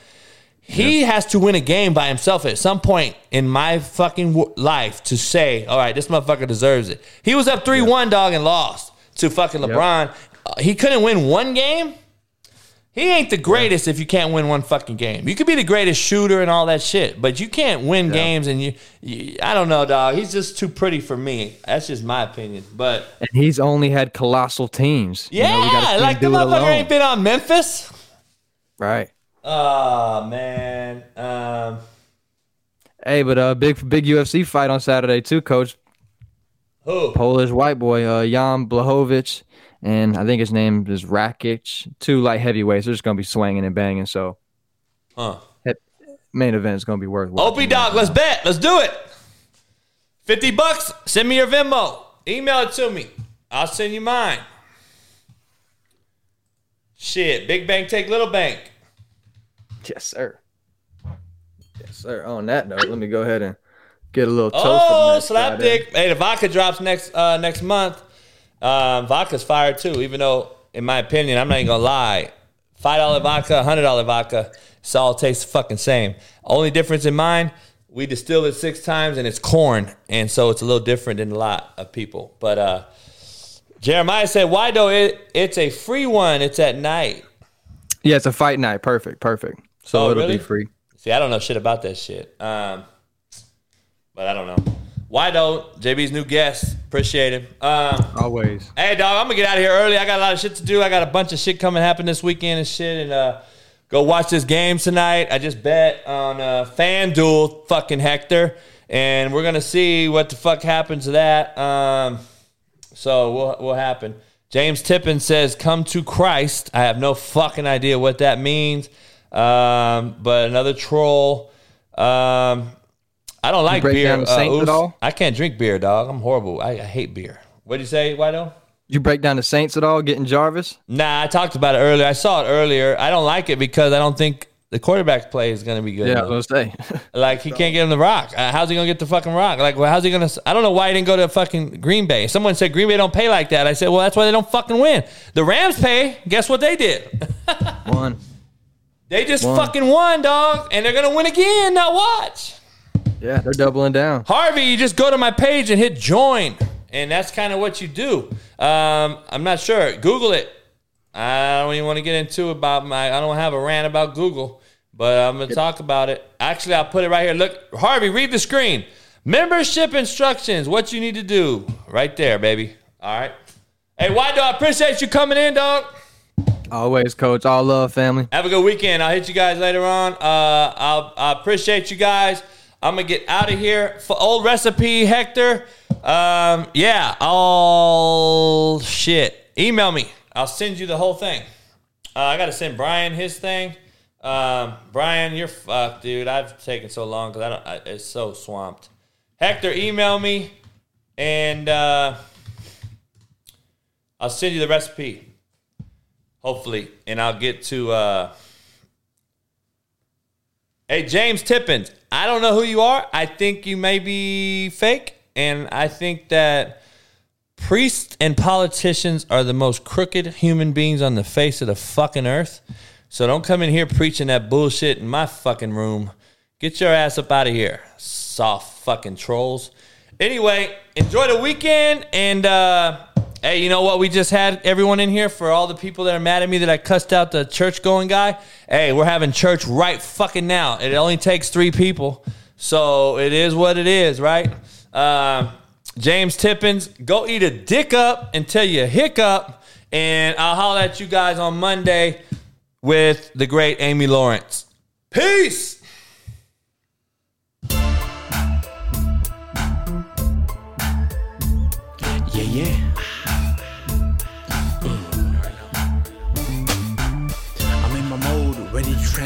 He has to win a game by himself at some point in my fucking w- life to say, all right, this motherfucker deserves it. He was up 3 1, dog, and lost to fucking LeBron. Uh, he couldn't win one game. He ain't the greatest if you can't win one fucking game. You could be the greatest shooter and all that shit, but you can't win games. And you, you, I don't know, dog. He's just too pretty for me. That's just my opinion. But And he's only had colossal teams. You yeah, know, gotta see like the motherfucker ain't been on Memphis. right. Oh man. Um, Hey, but uh, big big UFC fight on Saturday too, Coach. who? Polish white boy, uh, Jan Blachowicz, and I think his name is Rakic. Two light heavyweights. They're just gonna be swinging and banging. So Huh. main event is gonna be worth. Opie dog, let's bet. Let's do it. Fifty bucks. Send me your Venmo. Email it to me. I'll send you mine. Shit, big bank take little bank. Yes, sir. Yes, sir. On that note, let me go ahead and get a little toast. Oh, next Friday. Hey, the vodka drops next uh, next month. Um, vodka's fire too, even though, in my opinion, I'm not even gonna lie. Five dollar vodka, hundred dollar vodka, it's all tastes the fucking same. Only difference in mine, we distill it six times and it's corn, and so it's a little different than a lot of people. But uh, Jeremiah said, "Why though? It it's a free one. It's at night." Yeah, it's a fight night. Perfect, perfect. So Oh, it'll really? be free. See, I don't know shit about that shit. Um, but I don't know. Why though? JB's new guest. Appreciate him. Um, Always. Hey, dog, I'm gonna get out of here early. I got a lot of shit to do. I got a bunch of shit coming happen this weekend and shit. And uh, go watch this game tonight. I just bet on uh, FanDuel, fucking Hector, and we're gonna see what the fuck happens to that. Um, so what will happen? James Tippin says, "Come to Christ." I have no fucking idea what that means. Um, but another troll. Um, I don't like beer. down the Saints uh, at all? I can't drink beer, dog. I'm horrible. I, I hate beer. What'd you say, Whito? You break down the Saints at all? Getting Jarvis? Nah, I talked about it earlier. I saw it earlier. I don't like it because I don't think the quarterback play is going to be good. Yeah, I was gonna say. Like he can't get him the rock. Uh, how's he gonna get the fucking rock? Like, well, how's he gonna? I don't know why he didn't go to fucking Green Bay. Someone said Green Bay don't pay like that. I said, well, that's why they don't fucking win. The Rams pay. Guess what they did? One. they just Won. fucking won, dog, and they're gonna win again. Now watch. Yeah, they're doubling down. Harvey, you just go to my page and hit join, and that's kind of what you do. Um, I'm not sure. Google it. I don't even want to get into about my. I don't have a rant about Google, but I'm gonna talk about it. Actually, I'll put it right here. Look, Harvey, read the screen. Membership instructions. What you need to do, right there, baby. All right. Hey, why do I appreciate you coming in, dog? Always, coach. All love, family. Have a good weekend. I'll hit you guys later on. Uh, I'll, I appreciate you guys. I'm gonna get out of here. For old recipe, Hector. Um, yeah, all shit. Email me. I'll send you the whole thing. Uh, I gotta send Brian his thing. Um, Brian, you're fucked, dude. I've taken so long because I don't. I, it's so swamped. Hector, email me, and uh, I'll send you the recipe. Hopefully, and I'll get to. Uh, hey, James Tippins. I don't know who you are. I think you may be fake, and I think that priests and politicians are the most crooked human beings on the face of the fucking earth. So don't come in here preaching that bullshit in my fucking room. Get your ass up out of here, soft fucking trolls. Anyway, enjoy the weekend and uh hey, you know what? We just had everyone in here for all the people that are mad at me that I cussed out the church going guy. Hey, we're having church right fucking now. It only takes three people. So it is what it is, right? Uh, James Tippins, go eat a dick up until you hiccup. And I'll holler at you guys on Monday with the great Amy Lawrence. Peace.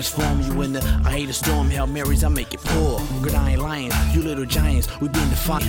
Transform you in the I hate a storm, Hail Marys, I make it pour. Good, I ain't lying. You little giants, we been defiant.